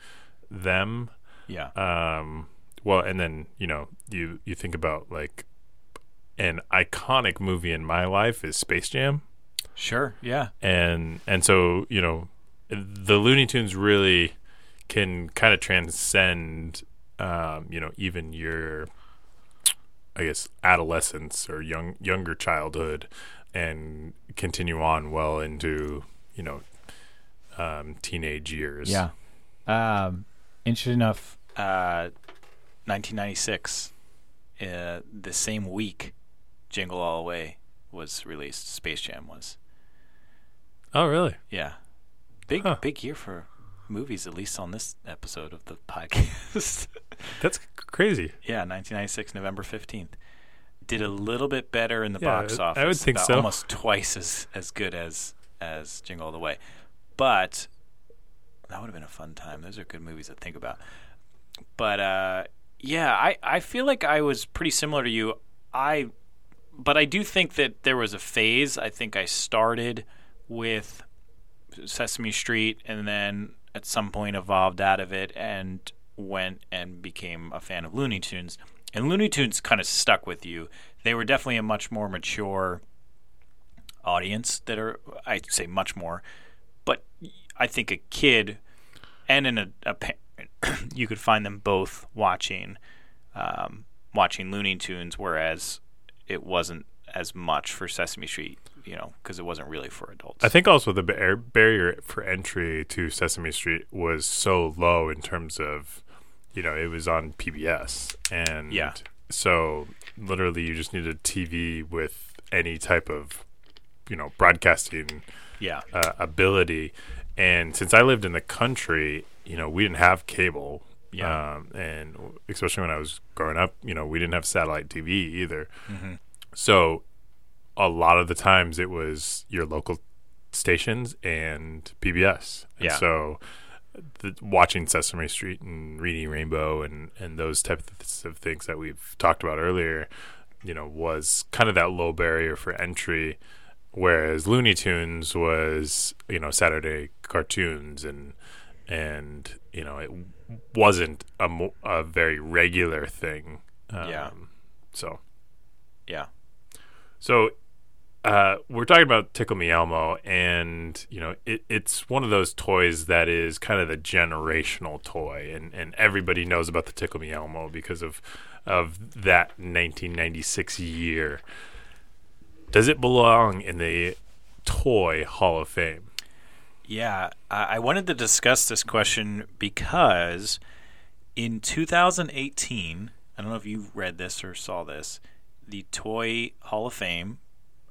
them. yeah. Um, well, and then you know you you think about like an iconic movie in my life is Space Jam, sure. Yeah. and and so you know the Looney Tunes really can kind of transcend um, you know even your I guess adolescence or young younger childhood and continue on well into you know um, teenage years. Yeah. Um, interesting enough, uh, 1996, uh, the same week, Jingle All the Way was released. Space Jam was. Oh, really? Yeah. Big Huh. big year for movies, at least on this episode of the podcast. That's crazy. Yeah, 1996, November 15th. Did a little bit better in the Yeah, box office. I would think so. Almost twice as, as good as as Jingle All the Way. But that would have been a fun time. Those are good movies to think about. But uh, yeah, I I feel like I was pretty similar to you. I but I do think that there was a phase. I think I started with Sesame Street and then at some point evolved out of it and went and became a fan of Looney Tunes. And Looney Tunes kind of stuck with you. They were definitely a much more mature audience that are I'd say much more. But I think a kid and in a, a parent, you could find them both watching um, watching Looney Tunes, whereas it wasn't as much for Sesame Street, you know, because it wasn't really for adults. I think also the bar- barrier for entry to Sesame Street was so low in terms of, you know, it was on PBS, and Yeah. so literally you just needed a TV with any type of, you know, broadcasting yeah, uh, ability. And since I lived in the country, you know, we didn't have cable. Yeah. Um, and especially when I was growing up, you know, we didn't have satellite TV either. Mm-hmm. So a lot of the times it was your local stations and PBS. And Yeah. So the, watching Sesame Street and Reading Rainbow and, and those types of things that we've talked about earlier, you know, was kind of that low barrier for entry whereas Looney Tunes was you know Saturday cartoons and and you know it wasn't a, mo- a very regular thing. Um, Yeah. So yeah, so uh, we're talking about Tickle Me Elmo, and you know it, it's one of those toys that is kind of the generational toy, and, and everybody knows about the Tickle Me Elmo because of of that 1996 year. Does it belong in the Toy Hall of Fame? yeah. I, I wanted to discuss this question because in 2018, I don't know if you read this or saw this, the Toy Hall of Fame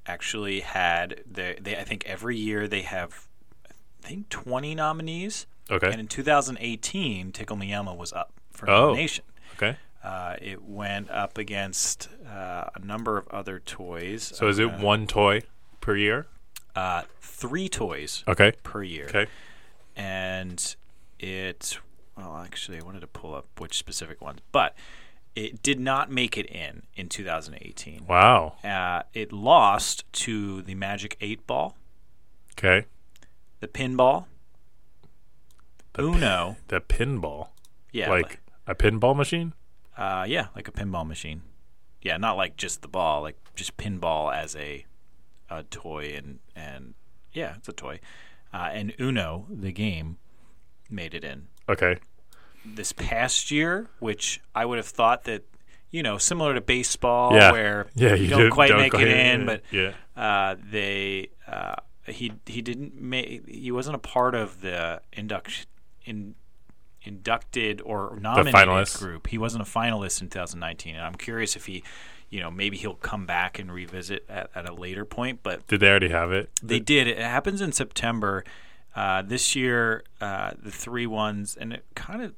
actually had the they I think every year they have I think 20 nominees. Okay. And in 2018, Tickle Me Elmo was up for Oh. nomination. Okay. Uh, it went up against uh, a number of other toys. So is it Uh, one toy per year? Uh, three toys Okay. per year. Okay. And it, well, actually, I wanted to pull up which specific ones, but it did not make it in in 2018. Wow. Uh, it lost to the Magic 8 Ball, Okay. the Pinball, The pin- Uno. The pinball. yeah. like a pinball machine? Uh, yeah, like a pinball machine. Yeah, not like just the ball, like just pinball as a a toy, and and yeah, it's a toy. Uh, and Uno, the game, made it in Okay. This past year, which I would have thought that you know, similar to baseball, Yeah. where Yeah, you, you don't quite don't make it in, but yeah. uh, they uh, he he didn't make he wasn't a part of the induction in inducted or nominated group. He wasn't a finalist in 2019, and I'm curious if he, you know, maybe he'll come back and revisit at, at a later point. But Did they already have it? they did. It happens in September. Uh, this year, uh, the three ones, and it kind of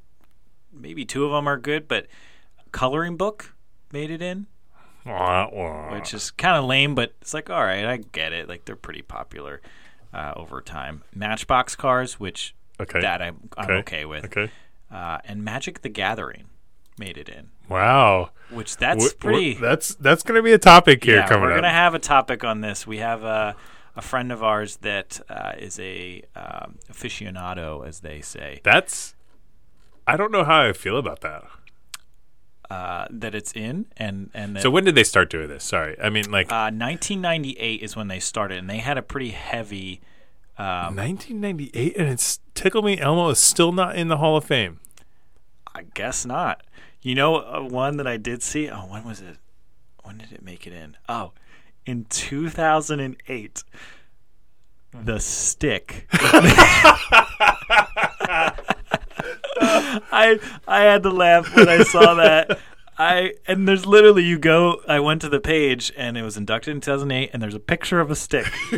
maybe two of them are good, but coloring book made it in which is kind of lame, but it's like, all right, I get it. Like they're pretty popular uh, over time. Matchbox cars, which okay. that I'm, I'm okay. with, Okay. uh, and Magic the Gathering made it in, Wow. which that's We're- we're- pretty. that's that's going to be a topic here yeah, coming we're gonna have a topic on this. We have a, a friend of ours that uh, is a um, aficionado, as they say, that's. I don't know how I feel about that. uh, that it's in, and and that, So when did they start doing this? Sorry, I mean like uh, 1998 is when they started, and they had a pretty heavy. Um, 1998, and it's Tickle Me Elmo is still not in the Hall of Fame. I guess not. You know, uh, one that I did see. Oh, when was it? When did it make it in? Oh, in 2008. The stick. I I had to laugh when I saw that. I and there's literally you go. I went to the page and it was inducted in 2008, and there's a picture of a stick,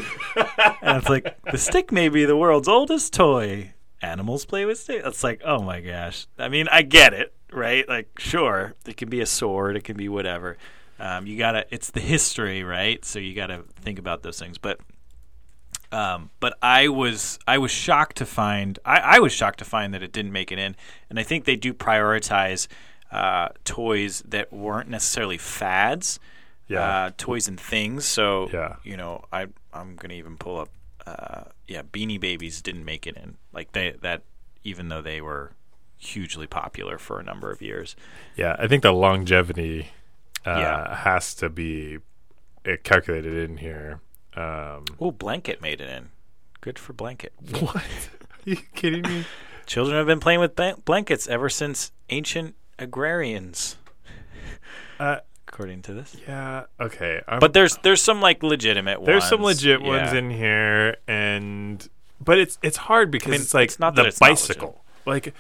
and it's like the stick may be the world's oldest toy. Animals play with sticks. It's like, oh my gosh. I mean, I get it, right? Like, sure, it can be a sword, it can be whatever. Um, you gotta. It's the history, right? So you gotta think about those things. But Um, but I was I was shocked to find I, I was shocked to find that it didn't make it in, and I think they do prioritize uh, toys that weren't necessarily fads, Yeah. uh, toys and things. So Yeah. you know I I'm gonna even pull up uh, yeah Beanie Babies didn't make it in like they that even though they were hugely popular for a number of years. Yeah, I think the longevity uh, Yeah. has to be calculated in here. Um, Oh, Blanket made it in. Good for Blanket. what? Are you kidding me? Children have been playing with blan- blankets ever since ancient agrarians, Uh, according to this. yeah. Okay. I'm, But there's there's some like legitimate there's ones. some legit ones in here, and but it's it's hard because mean, it's like it's not the it's not bicycle. Like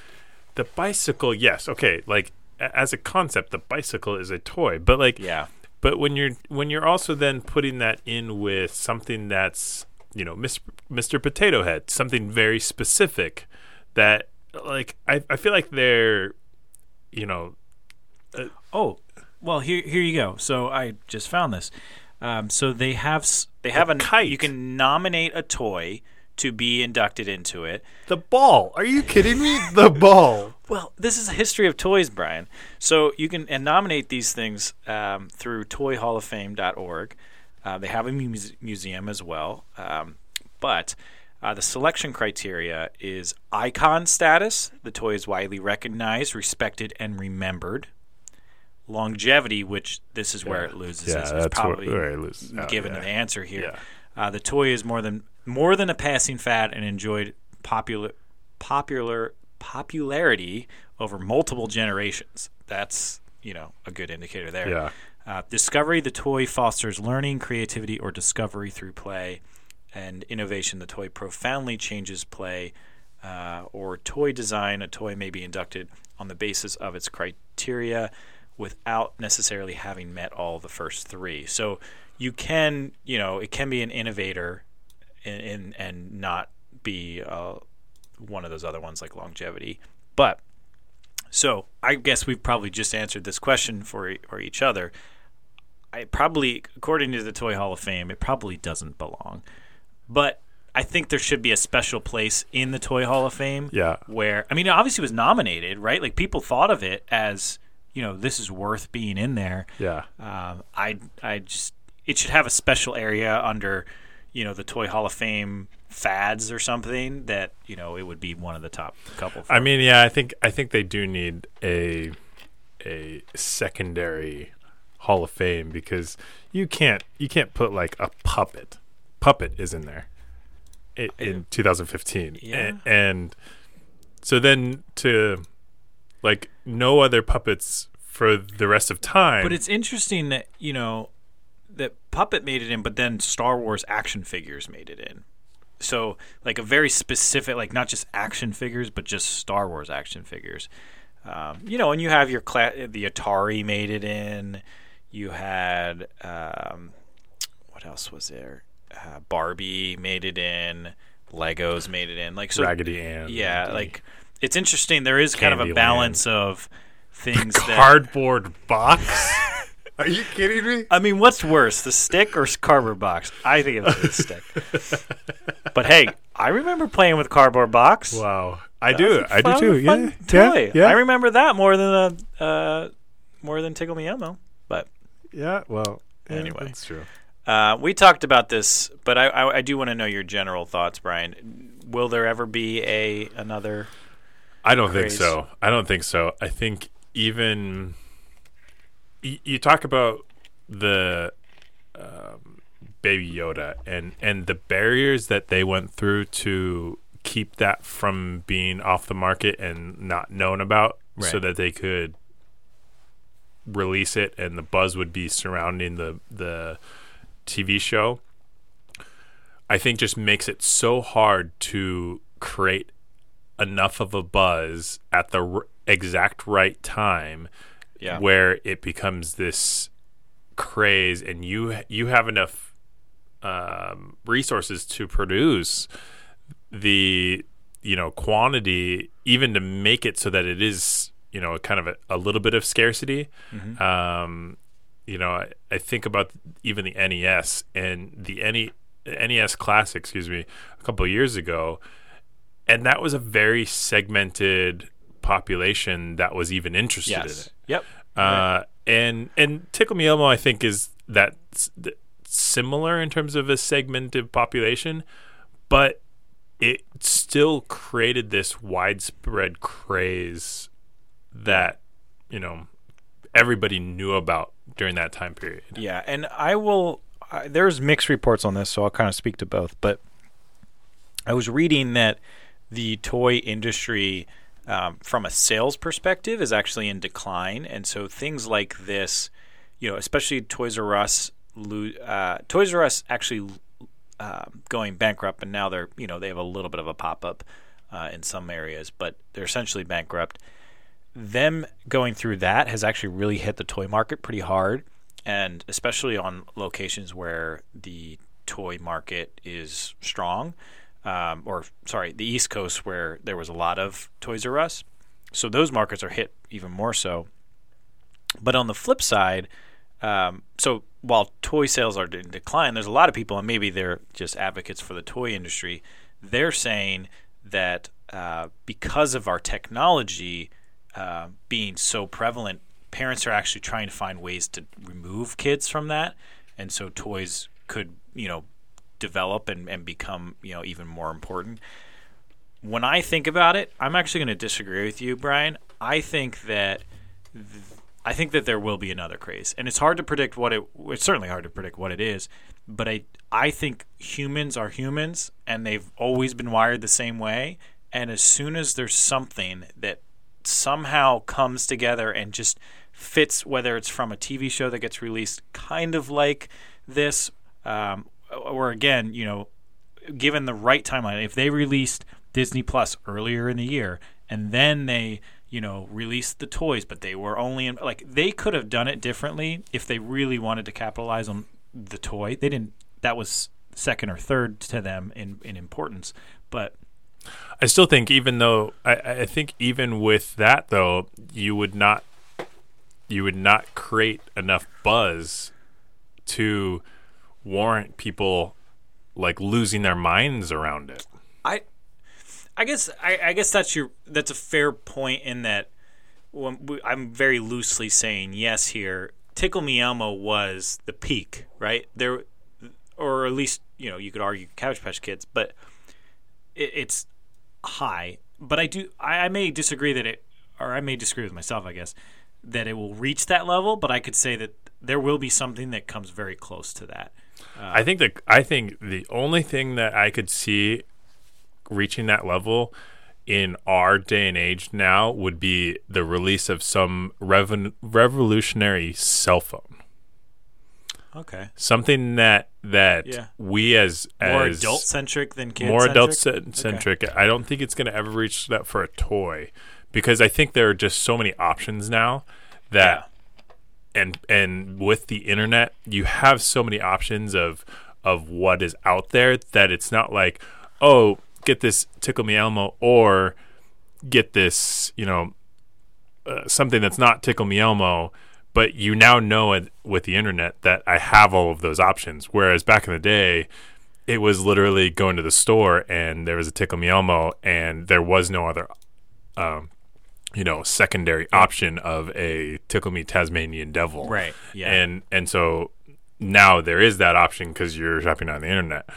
the bicycle, yes, okay. Like as a concept, the bicycle is a toy, but like Yeah. But when you're when you're also then putting that in with something that's you know Mr. Mr. Potato Head, something very specific that like I, I feel like they're you know Oh, well here here you go. So I just found this. Um, so they have they have a kite. You can nominate a toy to be inducted into it. the ball. Are you kidding me? the ball. Well, this is a history of toys, Brian. So you can and nominate these things um, through ToyHallOfFame.org. Uh, they have a muse- museum as well, um, but uh, the selection criteria is icon status. The toy is widely recognized, respected, and remembered. Longevity, which this is where it loses. Yeah, it's, that's probably where, where it loses. out, given yeah. an answer here. Yeah. Uh, the toy is more than more than a passing fad and enjoyed popular popular popularity over multiple generations. That's you know a good indicator there. Yeah. Uh, discovery: the toy fosters learning, creativity, or discovery through play, and innovation. The toy profoundly changes play. Uh, or toy design, a toy may be inducted on the basis of its criteria without necessarily having met all the first three. So you can, you know, it can be an innovator and and, and not be uh, one of those other ones like longevity. But so I guess we've probably just answered this question for for each other. I probably, according to the Toy Hall of Fame, it probably doesn't belong. But I think there should be a special place in the Toy Hall of Fame. Yeah. Where I mean, it obviously was nominated, right? Like people thought of it as, you know, this is worth being in there. Yeah. Um, I I just it should have a special area under, you know, the Toy Hall of Fame fads or something that you know it would be one of the top couple. I mean, yeah, I think I think they do need a a secondary Hall of Fame because you can't you can't put like a puppet. Puppet is in there i in 2015, Yeah. and, and so then to like no other puppets for the rest of time. But it's interesting that you know that Puppet made it in, but then Star Wars action figures made it in. So like a very specific, like not just action figures, but just Star Wars action figures. Um, you know, and you have your cla- the Atari made it in. You had um, what else was there? Uh, Barbie made it in. Legos made it in. Like so, Raggedy Ann. yeah. Like it's interesting. There is kind of a balance of things that cardboard box. Are you kidding me? I mean, what's worse, the stick or cardboard box? I think it's the stick. but hey, I remember playing with cardboard box. Wow, I That do. a I do too. Yeah, fun yeah, toy. yeah. I remember that more than uh, uh, more than Tickle Me Elmo. But yeah. Well, yeah, Anyway. that's true. uh, we talked about this, but I, I, I do want to know your general thoughts, Brian. Will there ever be a another? I don't think so. I don't think so. I think even y- you talk about the um, Baby Yoda and and the barriers that they went through to keep that from being off the market and not known about, so that they could release it and the buzz would be surrounding the the TV show. I think just makes it so hard to create enough of a buzz at the r- exact right time Yeah. where it becomes this craze and you you have enough um, resources to produce the you know quantity even to make it so that it is you know kind of a, a little bit of scarcity um, you know I, I think about even the NES and the NE NES Classic, excuse me, a couple of years ago, and that was a very segmented population that was even interested in it. Yep. Uh, and and Tickle Me Elmo, I think, is that similar in terms of a segmented population, but it still created this widespread craze that you know everybody knew about during that time period. Yeah, and I will. I, there's mixed reports on this, so I'll kind of speak to both. But I was reading that the toy industry, um, from a sales perspective, is actually in decline, and so things like this, you know, especially Toys R Us, uh, Toys R Us actually uh, going bankrupt, and now they're you know they have a little bit of a pop up uh, in some areas, but they're essentially bankrupt. Them going through that has actually really hit the toy market pretty hard, and especially on locations where the toy market is strong, um, or sorry, the East Coast where there was a lot of Toys R Us. So those markets are hit even more so. But on the flip side, um, so while toy sales are in decline, there's a lot of people, and maybe they're just advocates for the toy industry. They're saying that uh, because of our technology uh, being so prevalent, parents are actually trying to find ways to remove kids from that, and so toys could, you know, develop and, and become, you know, even more important. When I think about it, I'm actually going to disagree with you, Brian. I think that I think that there will be another craze, and it's hard to predict what it. It's certainly hard to predict what it is, but I I think humans are humans, and they've always been wired the same way. And as soon as there's something that somehow comes together and just fits, whether it's from a TV show that gets released, kind of like this, um, or again, you know, given the right timeline, if they released Disney Plus earlier in the year and then they, you know, released the toys, but they were only in like they could have done it differently if they really wanted to capitalize on the toy. They didn't. That was second or third to them in in importance, but I still think, even though I, I think even with that though, you would not you would not create enough buzz to warrant people like losing their minds around it. I, I guess I, I guess that's your that's a fair point in that. We, I'm very loosely saying yes here. Tickle Me Elmo was the peak, right? There, or at least you know you could argue Cabbage Patch Kids, but it, it's high. But I do I, I may disagree that it, or I may disagree with myself. I guess that it will reach that level, but I could say that there will be something that comes very close to that. I think that I think the only thing that I could see reaching that level in our day and age now would be the release of some revolutionary cell phone. Okay, Something that that Yeah. we as more as adult centric than kid more adult centric. centric. I don't think it's going to ever reach that for a toy because I think there are just so many options now that and and with the internet you have so many options of of what is out there that it's not like oh get this tickle me elmo or get this you know uh, something that's not tickle me elmo. But you now know it with the internet that I have all of those options. Whereas back in the day it was literally going to the store and there was a tickle me elmo and there was no other um you know secondary option of a tickle me tasmanian devil Right, yeah. and and so now there is that option because you're shopping on the internet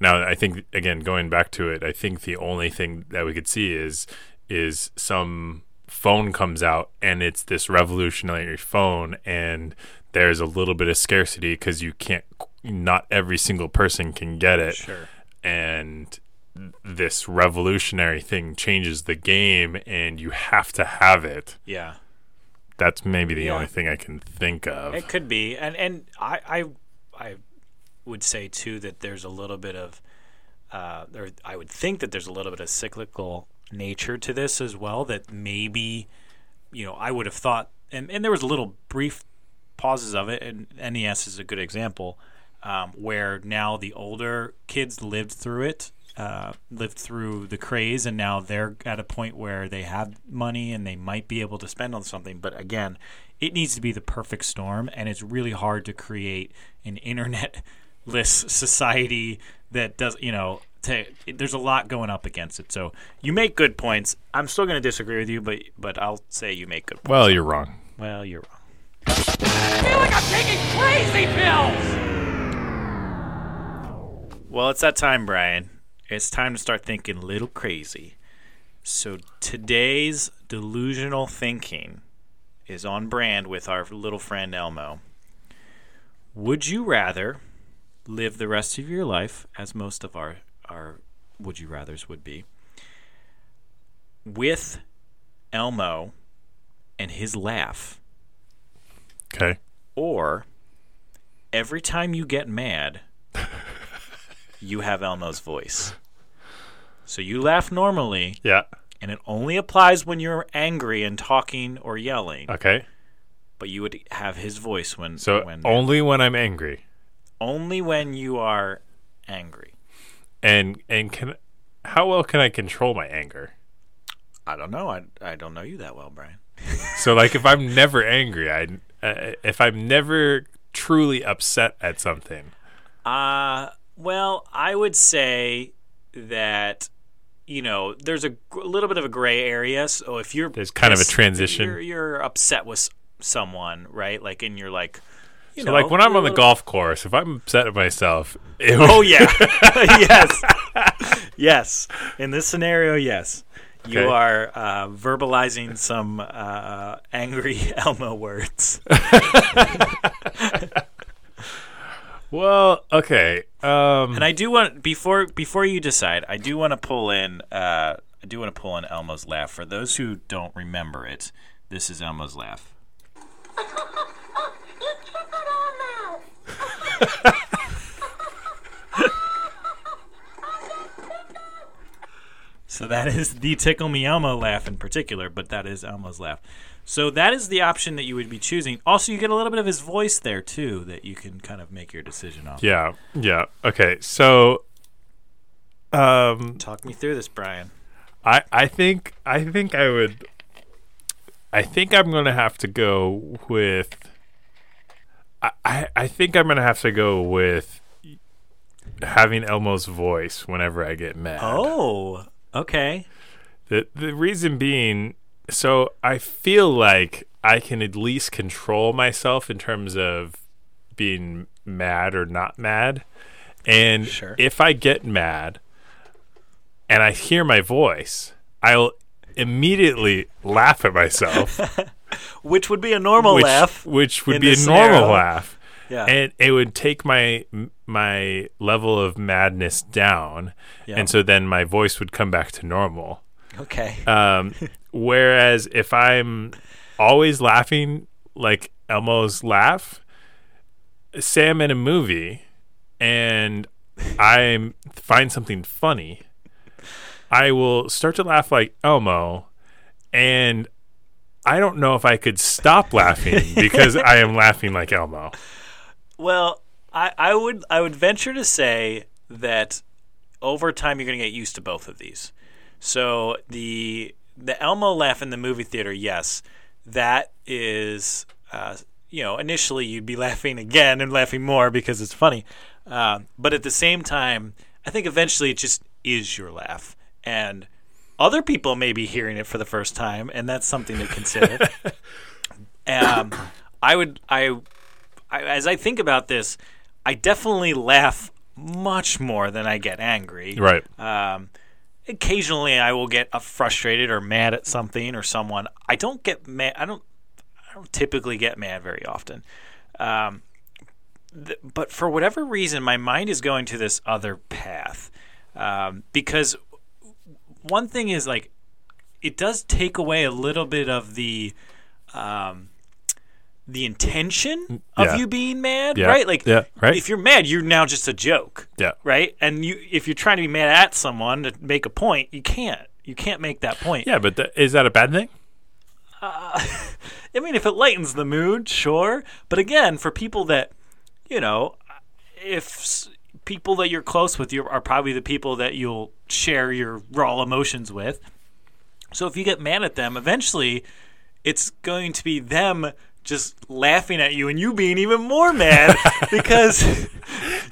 now i think again going back to it i think the only thing that we could see is is some phone comes out and it's this revolutionary phone and there's a little bit of scarcity because you can't not every single person can get it Sure. and this revolutionary thing changes the game and you have to have it Yeah. that's maybe the Yeah. only thing i can think of It could be, and and I I I would say too that there's a little bit of, uh, or I would think that there's a little bit of cyclical nature to this as well. That maybe, you know, I would have thought, and and there was a little brief pauses of it, and NES is a good example, um, where now the older kids lived through it. Uh, lived through the craze and now they're at a point where they have money and they might be able to spend on something but again it needs to be the perfect storm and it's really hard to create an internet society that does you know. To, there's a lot going up against it, so you make good points. I'm still going to disagree with you, but but I'll say you make good points. Well, you're wrong. Well, you're wrong. I feel like I'm taking crazy pills! Well, it's that time, Brian. It's time to start thinking a little crazy. So today's delusional thinking is on brand with our little friend Elmo. Would you rather live the rest of your life, as most of our, our would you rathers would be, with Elmo and his laugh, Okay. or every time you get mad, you have Elmo's voice? So you laugh normally, Yeah. and it only applies when you're angry and talking or yelling. Okay. But you would have his voice when So when only when I'm angry. only when you are angry. And and can how well can I control my anger? I don't know. I I don't know you that well, Brian. So like if I'm never angry, I uh, if I'm never truly upset at something. Uh well, I would say that you know there's a, little bit of a gray area. So if you're There's kind of a transition. you're, you're upset with someone, right? Like, and you're like, you So know, like when I'm on the little- golf course, if I'm upset at myself, it Oh yeah, yes, yes. In this scenario, yes, you Okay. are uh, verbalizing some uh, angry Elmo words. well, okay. Um And I do want before before you decide, I do want to pull in. Uh, I do want to pull in Elmo's laugh. For those who don't remember it, this is Elmo's laugh. you tickle our mouth. So that is the Tickle Me Elmo laugh in particular, but that is Elmo's laugh. So that is the option that you would be choosing. Also, you get a little bit of his voice there too, that you can kind of make your decision on. yeah, yeah. Okay. So um Talk me through this, Brian. I I think I think I would I think I'm going to have to go with I, I I think I'm going to have to go with having Elmo's voice whenever I get mad. Oh, okay. The the reason being, so I feel like I can at least control myself in terms of being mad or not mad. And Sure. if I get mad and I hear my voice, I'll immediately laugh at myself, Which would be a normal which, laugh. which would be a this normal scenario. laugh. Yeah. And it would take my my level of madness down, Yeah. and so then my voice would come back to normal. okay. Um, whereas if I'm always laughing like Elmo's laugh, say I'm in a movie and I find something funny, I will start to laugh like Elmo, and I don't know if I could stop laughing because I am laughing like Elmo. Well, I, I would I would venture to say that over time you're going to get used to both of these. So the the Elmo laugh in the movie theater, yes, that is uh, you know initially you'd be laughing again and laughing more because it's funny, uh, but at the same time, I think eventually it just is your laugh and. Other people may be hearing it for the first time, and that's something to consider. um, I would, I I, as I think about this, I definitely laugh much more than I get angry. Right. Um, occasionally, I will get frustrated or mad at something or someone. I don't get mad. I don't. I don't typically get mad very often. Um, th- but for whatever reason, my mind is going to this other path um, because one thing is like it does take away a little bit of the um, the intention mm, of Yeah. you being mad, Yeah. right? Like, Yeah, right. if you're mad, you're now just a joke, Yeah. right? And you, if you're trying to be mad at someone to make a point, you can't. You can't make that point. Yeah, but th- is that a bad thing? Uh, I mean, if it lightens the mood, sure. But again, for people that, you know, if s- people that you're close with you are probably the people that you'll share your raw emotions with. So if you get mad at them, eventually it's going to be them just laughing at you and you being even more mad because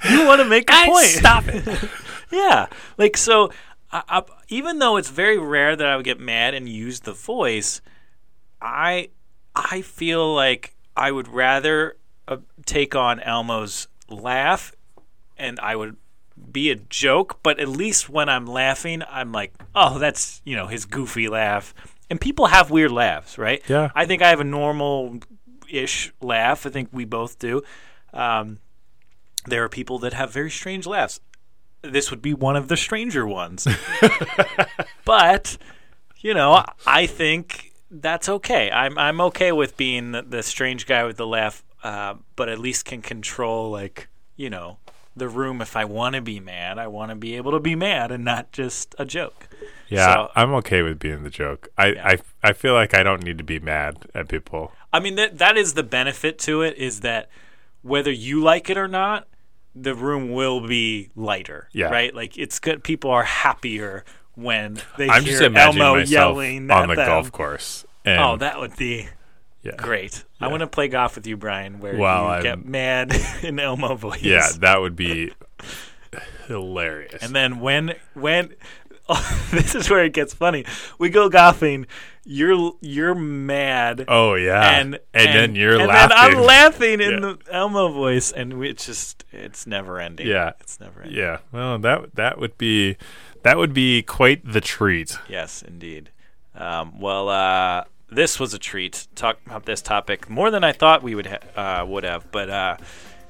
you want to make a point. Stop it. Yeah, like so. I, I, even though it's very rare that I would get mad and use the voice, I I feel like I would rather uh, take on Elmo's laugh, and I would be a joke. But at least when I'm laughing, I'm like, oh, that's you know his goofy laugh. And people have weird laughs, right? Yeah. I think I have a normal-ish laugh. I think we both do. Um, there are people that have very strange laughs. This would be one of the stranger ones. but, you know, I think that's okay. I'm I'm okay with being the, the strange guy with the laugh, uh, but at least can control like, you know, the room if I want to be mad. I want to be able to be mad and not just a joke. Yeah, So- I'm okay with being the joke. I, I I feel like I don't need to be mad at people. I mean that that is the benefit to it is that whether you like it or not, the room will be lighter. Yeah. Right? Like it's good people are happier when they I'm hear Elmo yelling on the them. golf course. And Oh, that would be yeah. great. I want to play golf with you, Brian, where Wow, you I'm- get mad in Elmo voice. Yeah, that would be hilarious. And then when when this is where it gets funny. We go golfing. You're you're mad. oh yeah, and, and, then you're and laughing. then I'm laughing in Yeah. the Elmo voice, and we- it's just it's never ending. Yeah. it's never ending. Yeah, well, that that would be that would be quite the treat. Yes, indeed. Um, well, uh, this was a treat. Talk about this topic more than I thought we would ha- uh, would have, but uh,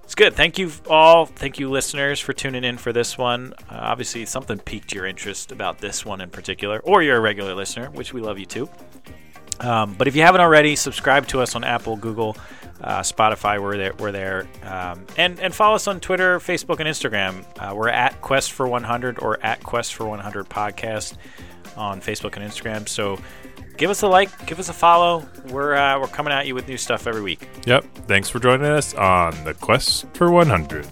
it's good. Thank you all. Thank you, listeners, for tuning in for this one. Uh, obviously, something piqued your interest about this one in particular, or you're a regular listener, which we love you too. Um, but if you haven't already, subscribe to us on Apple, Google, uh, Spotify. We're there. We're there, um, and and follow us on Twitter, Facebook, and Instagram. Uh, we're at Quest for 100 or at Quest for 100 podcast on Facebook and Instagram. So give us a like, give us a follow. We're uh, we're coming at you with new stuff every week. Yep. Thanks for joining us on the quest for 100.